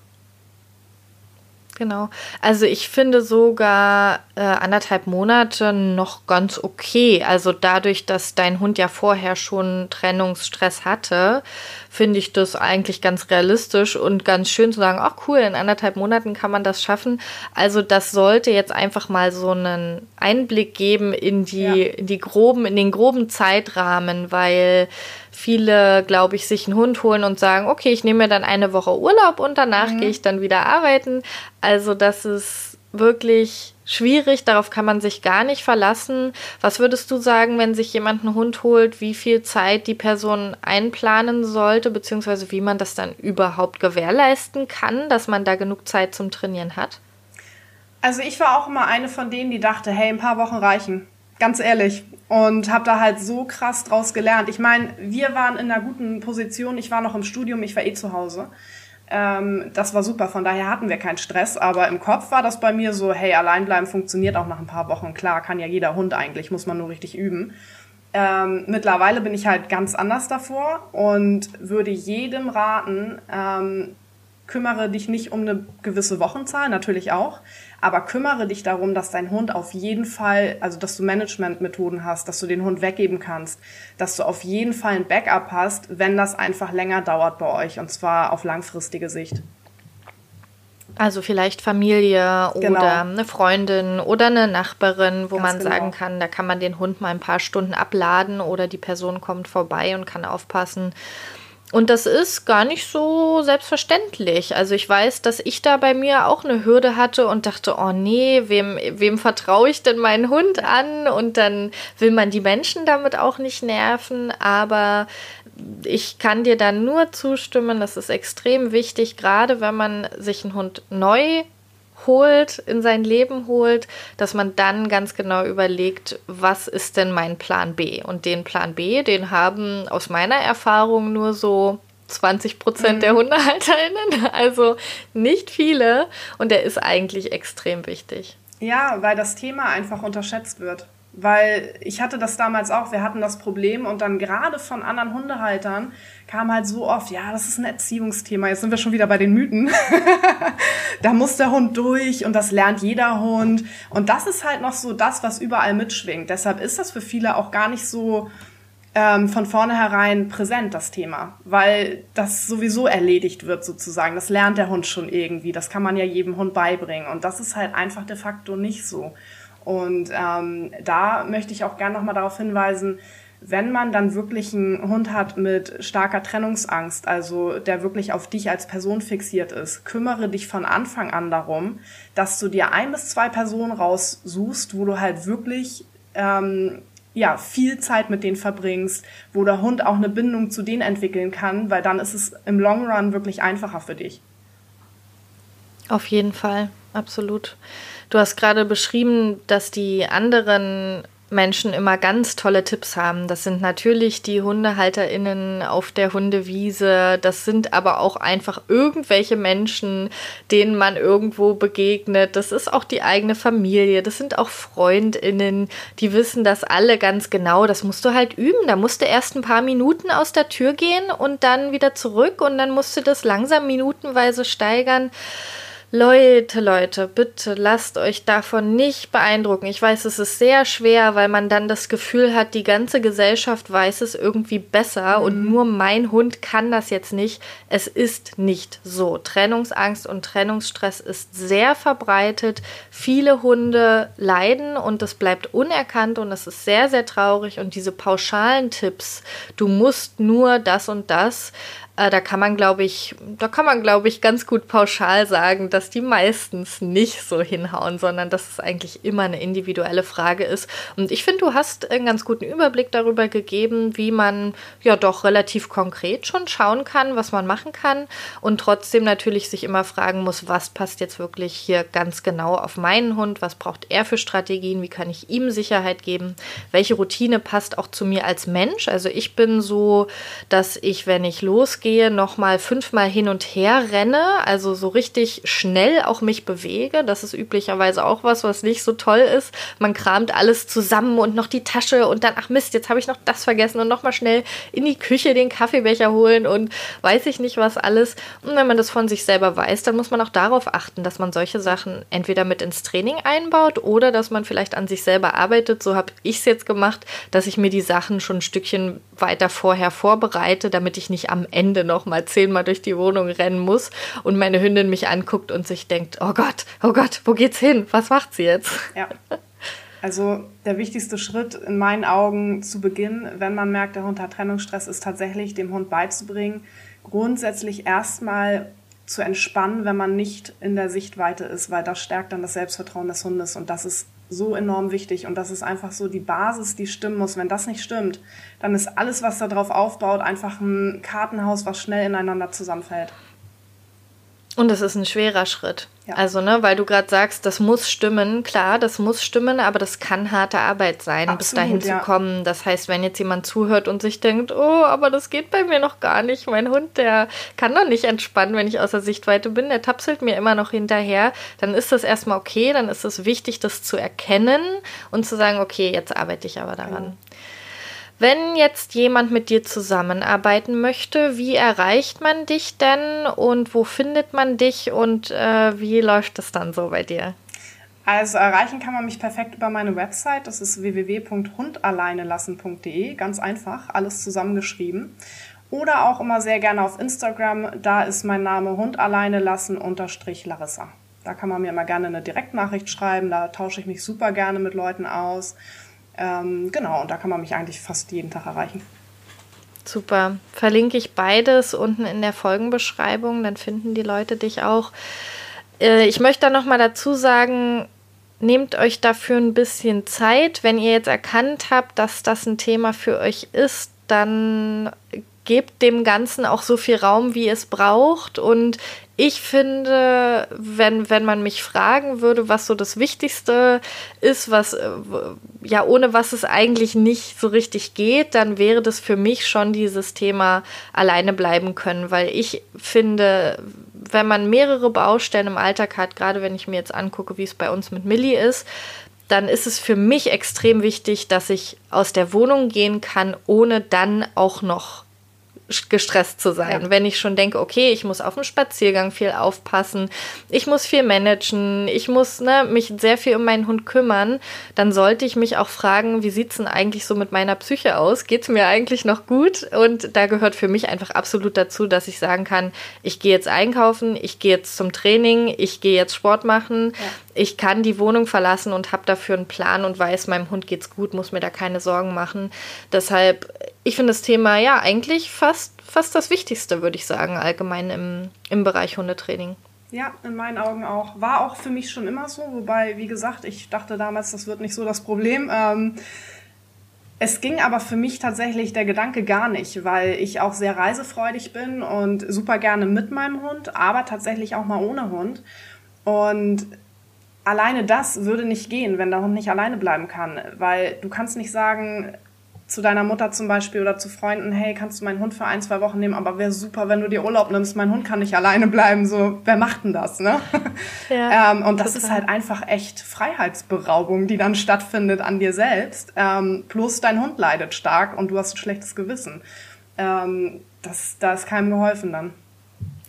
S1: Genau. Also ich finde sogar äh, anderthalb Monate noch ganz okay. Also dadurch, dass dein Hund ja vorher schon Trennungsstress hatte, finde ich das eigentlich ganz realistisch und ganz schön zu sagen, ach cool, in anderthalb Monaten kann man das schaffen. Also das sollte jetzt einfach mal so einen Einblick geben in die, ja. in die groben, in den groben Zeitrahmen, weil viele, glaube ich, sich einen Hund holen und sagen, okay, ich nehme mir dann eine Woche Urlaub und danach mhm. gehe ich dann wieder arbeiten. Also das ist wirklich schwierig, darauf kann man sich gar nicht verlassen. Was würdest du sagen, wenn sich jemand einen Hund holt, wie viel Zeit die Person einplanen sollte, beziehungsweise wie man das dann überhaupt gewährleisten kann, dass man da genug Zeit zum Trainieren hat?
S2: Also ich war auch immer eine von denen, die dachte, hey, ein paar Wochen reichen. Ganz ehrlich. Und habe da halt so krass draus gelernt. Ich meine, wir waren in einer guten Position. Ich war noch im Studium, ich war eh zu Hause. Ähm, das war super, von daher hatten wir keinen Stress. Aber im Kopf war das bei mir so, hey, allein bleiben funktioniert auch nach ein paar Wochen. Klar, kann ja jeder Hund eigentlich, muss man nur richtig üben. Ähm, mittlerweile bin ich halt ganz anders davor und würde jedem raten, ähm, kümmere dich nicht um eine gewisse Wochenzahl, natürlich auch, aber kümmere dich darum, dass dein Hund auf jeden Fall, also dass du Managementmethoden hast, dass du den Hund weggeben kannst, dass du auf jeden Fall ein Backup hast, wenn das einfach länger dauert bei euch und zwar auf langfristige Sicht.
S1: Also vielleicht Familie genau. oder eine Freundin oder eine Nachbarin, wo Ganz man genau. sagen kann, da kann man den Hund mal ein paar Stunden abladen oder die Person kommt vorbei und kann aufpassen, und das ist gar nicht so selbstverständlich. Also ich weiß, dass ich da bei mir auch eine Hürde hatte und dachte, oh nee, wem, wem vertraue ich denn meinen Hund an? Und dann will man die Menschen damit auch nicht nerven. Aber ich kann dir da nur zustimmen, das ist extrem wichtig, gerade wenn man sich einen Hund neu holt, in sein Leben holt, dass man dann ganz genau überlegt, was ist denn mein Plan B? Und den Plan B, den haben aus meiner Erfahrung nur so 20 Prozent mhm. der HundehalterInnen, also nicht viele. Und der ist eigentlich extrem wichtig.
S2: Ja, weil das Thema einfach unterschätzt wird. Weil ich hatte das damals auch, wir hatten das Problem und dann gerade von anderen Hundehaltern kam halt so oft, ja, das ist ein Erziehungsthema, jetzt sind wir schon wieder bei den Mythen. [LAUGHS] da muss der Hund durch und das lernt jeder Hund. Und das ist halt noch so das, was überall mitschwingt. Deshalb ist das für viele auch gar nicht so ähm, von vornherein präsent, das Thema, weil das sowieso erledigt wird sozusagen. Das lernt der Hund schon irgendwie, das kann man ja jedem Hund beibringen. Und das ist halt einfach de facto nicht so. Und ähm, da möchte ich auch gerne nochmal darauf hinweisen, wenn man dann wirklich einen Hund hat mit starker Trennungsangst, also der wirklich auf dich als Person fixiert ist, kümmere dich von Anfang an darum, dass du dir ein bis zwei Personen raussuchst, wo du halt wirklich ähm, ja, viel Zeit mit denen verbringst, wo der Hund auch eine Bindung zu denen entwickeln kann, weil dann ist es im Long Run wirklich einfacher für dich.
S1: Auf jeden Fall, absolut. Du hast gerade beschrieben, dass die anderen Menschen immer ganz tolle Tipps haben. Das sind natürlich die HundehalterInnen auf der Hundewiese. Das sind aber auch einfach irgendwelche Menschen, denen man irgendwo begegnet. Das ist auch die eigene Familie. Das sind auch FreundInnen, die wissen das alle ganz genau. Das musst du halt üben. Da musst du erst ein paar Minuten aus der Tür gehen und dann wieder zurück und dann musst du das langsam minutenweise steigern. Leute, Leute, bitte lasst euch davon nicht beeindrucken. Ich weiß, es ist sehr schwer, weil man dann das Gefühl hat, die ganze Gesellschaft weiß es irgendwie besser mhm. und nur mein Hund kann das jetzt nicht. Es ist nicht so. Trennungsangst und Trennungsstress ist sehr verbreitet. Viele Hunde leiden und es bleibt unerkannt und es ist sehr, sehr traurig. Und diese pauschalen Tipps, du musst nur das und das, äh, da kann man, glaube ich, da kann man, glaube ich, ganz gut pauschal sagen, dass die meistens nicht so hinhauen, sondern dass es eigentlich immer eine individuelle Frage ist. Und ich finde, du hast einen ganz guten Überblick darüber gegeben, wie man ja doch relativ konkret schon schauen kann, was man machen kann und trotzdem natürlich sich immer fragen muss, was passt jetzt wirklich hier ganz genau auf meinen Hund, was braucht er für Strategien, wie kann ich ihm Sicherheit geben, welche Routine passt auch zu mir als Mensch. Also ich bin so, dass ich, wenn ich losgehe, gehe, nochmal fünfmal hin und her renne, also so richtig schnell auch mich bewege. Das ist üblicherweise auch was, was nicht so toll ist. Man kramt alles zusammen und noch die Tasche und dann, ach Mist, jetzt habe ich noch das vergessen und nochmal schnell in die Küche den Kaffeebecher holen und weiß ich nicht was alles. Und wenn man das von sich selber weiß, dann muss man auch darauf achten, dass man solche Sachen entweder mit ins Training einbaut oder dass man vielleicht an sich selber arbeitet. So habe ich es jetzt gemacht, dass ich mir die Sachen schon ein Stückchen weiter vorher vorbereite, damit ich nicht am Ende Ende noch mal zehnmal durch die Wohnung rennen muss und meine Hündin mich anguckt und sich denkt, oh Gott, oh Gott, wo geht's hin? Was macht sie jetzt?
S2: Ja. Also der wichtigste Schritt in meinen Augen zu Beginn, wenn man merkt, der Hund hat Trennungsstress, ist tatsächlich dem Hund beizubringen, grundsätzlich erstmal zu entspannen, wenn man nicht in der Sichtweite ist, weil das stärkt dann das Selbstvertrauen des Hundes und das ist so enorm wichtig und das ist einfach so die Basis, die stimmen muss. Wenn das nicht stimmt, dann ist alles, was darauf aufbaut, einfach ein Kartenhaus, was schnell ineinander zusammenfällt.
S1: Und es ist ein schwerer Schritt. Ja. Also, ne, weil du gerade sagst, das muss stimmen, klar, das muss stimmen, aber das kann harte Arbeit sein, Absolut, bis dahin ja. zu kommen. Das heißt, wenn jetzt jemand zuhört und sich denkt, oh, aber das geht bei mir noch gar nicht, mein Hund, der kann doch nicht entspannen, wenn ich außer Sichtweite bin, der tapselt mir immer noch hinterher, dann ist das erstmal okay, dann ist es wichtig, das zu erkennen und zu sagen, okay, jetzt arbeite ich aber daran. Genau. Wenn jetzt jemand mit dir zusammenarbeiten möchte, wie erreicht man dich denn und wo findet man dich und äh, wie läuft es dann so bei dir?
S2: Also erreichen kann man mich perfekt über meine Website. Das ist www.hundalleinelassen.de. Ganz einfach, alles zusammengeschrieben. Oder auch immer sehr gerne auf Instagram. Da ist mein Name hundalleinelassen unterstrich Larissa. Da kann man mir immer gerne eine Direktnachricht schreiben. Da tausche ich mich super gerne mit Leuten aus. Ähm, genau, und da kann man mich eigentlich fast jeden Tag erreichen.
S1: Super. Verlinke ich beides unten in der Folgenbeschreibung, dann finden die Leute dich auch. Äh, ich möchte da nochmal dazu sagen, nehmt euch dafür ein bisschen Zeit. Wenn ihr jetzt erkannt habt, dass das ein Thema für euch ist, dann gebt dem Ganzen auch so viel Raum, wie es braucht. Und ich finde, wenn, wenn man mich fragen würde, was so das Wichtigste ist, was, äh, ja, ohne was es eigentlich nicht so richtig geht, dann wäre das für mich schon dieses Thema alleine bleiben können, weil ich finde, wenn man mehrere Baustellen im Alltag hat, gerade wenn ich mir jetzt angucke, wie es bei uns mit Millie ist, dann ist es für mich extrem wichtig, dass ich aus der Wohnung gehen kann, ohne dann auch noch gestresst zu sein. Ja. Wenn ich schon denke, okay, ich muss auf den Spaziergang viel aufpassen, ich muss viel managen, ich muss ne, mich sehr viel um meinen Hund kümmern, dann sollte ich mich auch fragen, wie sieht es denn eigentlich so mit meiner Psyche aus? Geht es mir eigentlich noch gut? Und da gehört für mich einfach absolut dazu, dass ich sagen kann, ich gehe jetzt einkaufen, ich gehe jetzt zum Training, ich gehe jetzt Sport machen, ja. ich kann die Wohnung verlassen und habe dafür einen Plan und weiß, meinem Hund geht's gut, muss mir da keine Sorgen machen. Deshalb ich finde das Thema ja eigentlich fast, fast das Wichtigste, würde ich sagen, allgemein im, im Bereich Hundetraining.
S2: Ja, in meinen Augen auch. War auch für mich schon immer so, wobei, wie gesagt, ich dachte damals, das wird nicht so das Problem. Ähm, es ging aber für mich tatsächlich der Gedanke gar nicht, weil ich auch sehr reisefreudig bin und super gerne mit meinem Hund, aber tatsächlich auch mal ohne Hund. Und alleine das würde nicht gehen, wenn der Hund nicht alleine bleiben kann, weil du kannst nicht sagen, zu deiner Mutter zum Beispiel oder zu Freunden, hey, kannst du meinen Hund für ein, zwei Wochen nehmen, aber wäre super, wenn du dir Urlaub nimmst, mein Hund kann nicht alleine bleiben, so, wer macht denn das, ne? [LAUGHS] Ja, ähm, und das total. ist halt einfach echt Freiheitsberaubung, die dann stattfindet an dir selbst, ähm, plus dein Hund leidet stark und du hast ein schlechtes Gewissen. Ähm, das, da ist keinem geholfen dann.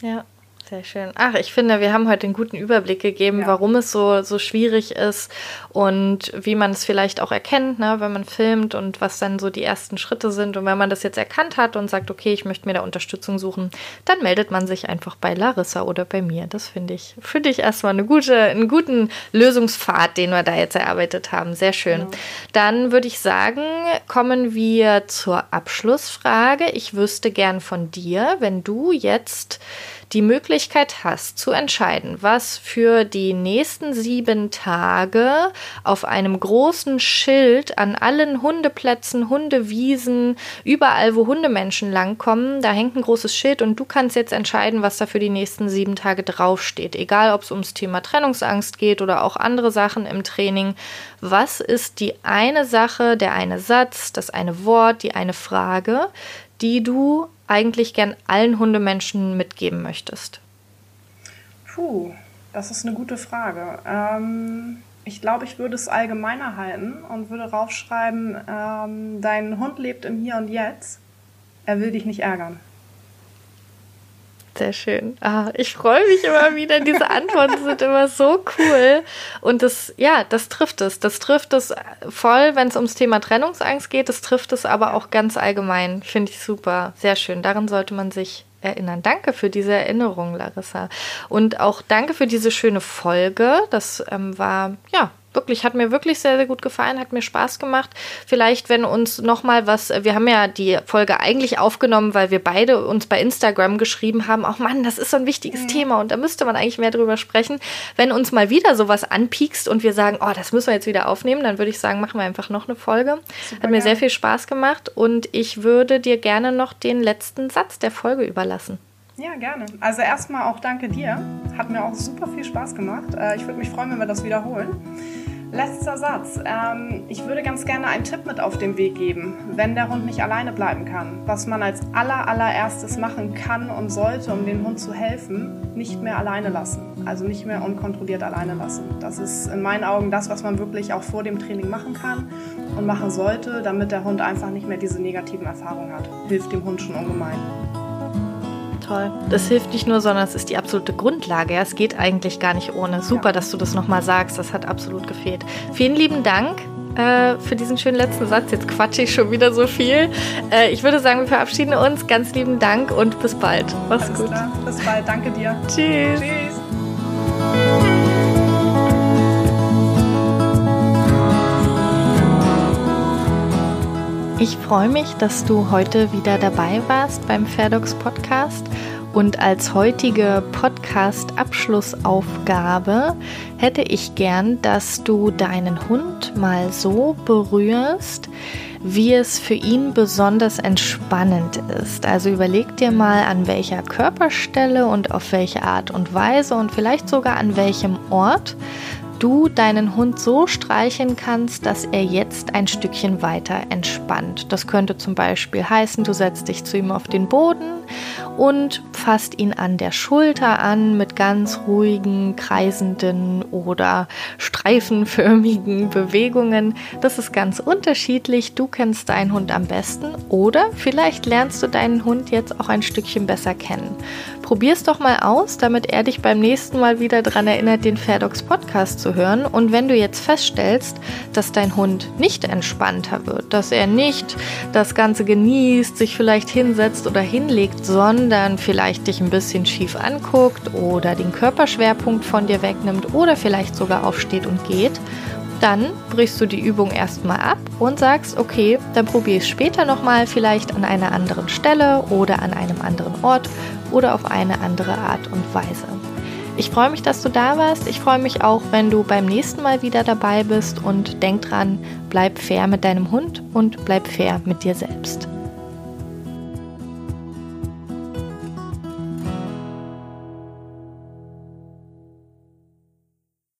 S1: Ja. Sehr schön. Ach, ich finde, wir haben heute einen guten Überblick gegeben, ja. warum es so, so schwierig ist und wie man es vielleicht auch erkennt, ne, wenn man filmt und was dann so die ersten Schritte sind. Und wenn man das jetzt erkannt hat und sagt, okay, ich möchte mir da Unterstützung suchen, dann meldet man sich einfach bei Larissa oder bei mir. Das finde ich, finde ich erstmal eine gute, einen guten Lösungspfad, den wir da jetzt erarbeitet haben. Sehr schön. Genau. Dann würde ich sagen, kommen wir zur Abschlussfrage. Ich wüsste gern von dir, wenn du jetzt die Möglichkeit hast zu entscheiden, was für die nächsten sieben Tage auf einem großen Schild an allen Hundeplätzen, Hundewiesen, überall, wo Hundemenschen langkommen, da hängt ein großes Schild und du kannst jetzt entscheiden, was da für die nächsten sieben Tage draufsteht. Egal, ob es ums Thema Trennungsangst geht oder auch andere Sachen im Training. Was ist die eine Sache, der eine Satz, das eine Wort, die eine Frage, die du eigentlich gern allen Hundemenschen mitgeben möchtest?
S2: Puh, das ist eine gute Frage. Ähm, ich glaube, ich würde es allgemeiner halten und würde raufschreiben, ähm, dein Hund lebt im Hier und Jetzt. Er will dich nicht ärgern.
S1: Sehr schön. Ah, ich freue mich immer wieder. Diese Antworten sind immer so cool. Und das, ja, das trifft es. Das trifft es voll, wenn es ums Thema Trennungsangst geht. Das trifft es aber auch ganz allgemein. Finde ich super. Sehr schön. Daran sollte man sich erinnern. Danke für diese Erinnerung, Larissa. Und auch danke für diese schöne Folge. Das ähm, war, ja, Wirklich, hat mir wirklich sehr, sehr gut gefallen, hat mir Spaß gemacht. Vielleicht, wenn uns nochmal was, wir haben ja die Folge eigentlich aufgenommen, weil wir beide uns bei Instagram geschrieben haben, auch Mann, das ist so ein wichtiges mhm. Thema und da müsste man eigentlich mehr drüber sprechen. Wenn uns mal wieder sowas anpiekst und wir sagen, oh, das müssen wir jetzt wieder aufnehmen, dann würde ich sagen, machen wir einfach noch eine Folge. Super hat mir sehr viel Spaß gemacht und ich würde dir gerne noch den letzten Satz der Folge überlassen.
S2: Ja, gerne. Also erstmal auch danke dir. Hat mir auch super viel Spaß gemacht. Äh, ich würde mich freuen, wenn wir das wiederholen. Letzter Satz. Ähm, ich würde ganz gerne einen Tipp mit auf den Weg geben, wenn der Hund nicht alleine bleiben kann. Was man als aller, allererstes machen kann und sollte, um dem Hund zu helfen, nicht mehr alleine lassen. Also nicht mehr unkontrolliert alleine lassen. Das ist in meinen Augen das, was man wirklich auch vor dem Training machen kann und machen sollte, damit der Hund einfach nicht mehr diese negativen Erfahrungen hat. Hilft dem Hund schon ungemein
S1: toll. Das hilft nicht nur, sondern es ist die absolute Grundlage. Ja, es geht eigentlich gar nicht ohne. Super, ja. dass du das nochmal sagst. Das hat absolut gefehlt. Vielen lieben Dank äh, für diesen schönen letzten Satz. Jetzt quatsche ich schon wieder so viel. Äh, ich würde sagen, wir verabschieden uns. Ganz lieben Dank und bis bald.
S2: Mach's Alles gut. Klar. Bis bald. Danke dir.
S1: Tschüss. Tschüss. Ich freue mich, dass du heute wieder dabei warst beim Fairdocs Podcast. Und als heutige Podcast-Abschlussaufgabe hätte ich gern, dass du deinen Hund mal so berührst, wie es für ihn besonders entspannend ist. Also überleg dir mal, an welcher Körperstelle und auf welche Art und Weise und vielleicht sogar an welchem Ort du deinen Hund so streicheln kannst, dass er jetzt ein Stückchen weiter entspannt. Das könnte zum Beispiel heißen, du setzt dich zu ihm auf den Boden und fasst ihn an der Schulter an mit ganz ruhigen, kreisenden oder streifenförmigen Bewegungen. Das ist ganz unterschiedlich. Du kennst deinen Hund am besten oder vielleicht lernst du deinen Hund jetzt auch ein Stückchen besser kennen. Probier es doch mal aus, damit er dich beim nächsten Mal wieder daran erinnert, den Fairdogs Podcast zu hören. Und wenn du jetzt feststellst, dass dein Hund nicht entspannter wird, dass er nicht das Ganze genießt, sich vielleicht hinsetzt oder hinlegt, sondern vielleicht dich ein bisschen schief anguckt oder den Körperschwerpunkt von dir wegnimmt oder vielleicht sogar aufsteht und geht, dann brichst du die Übung erstmal ab und sagst, okay, dann probiere ich es später nochmal, vielleicht an einer anderen Stelle oder an einem anderen Ort oder auf eine andere Art und Weise. Ich freue mich, dass du da warst. Ich freue mich auch, wenn du beim nächsten Mal wieder dabei bist und denk dran, bleib fair mit deinem Hund und bleib fair mit dir selbst.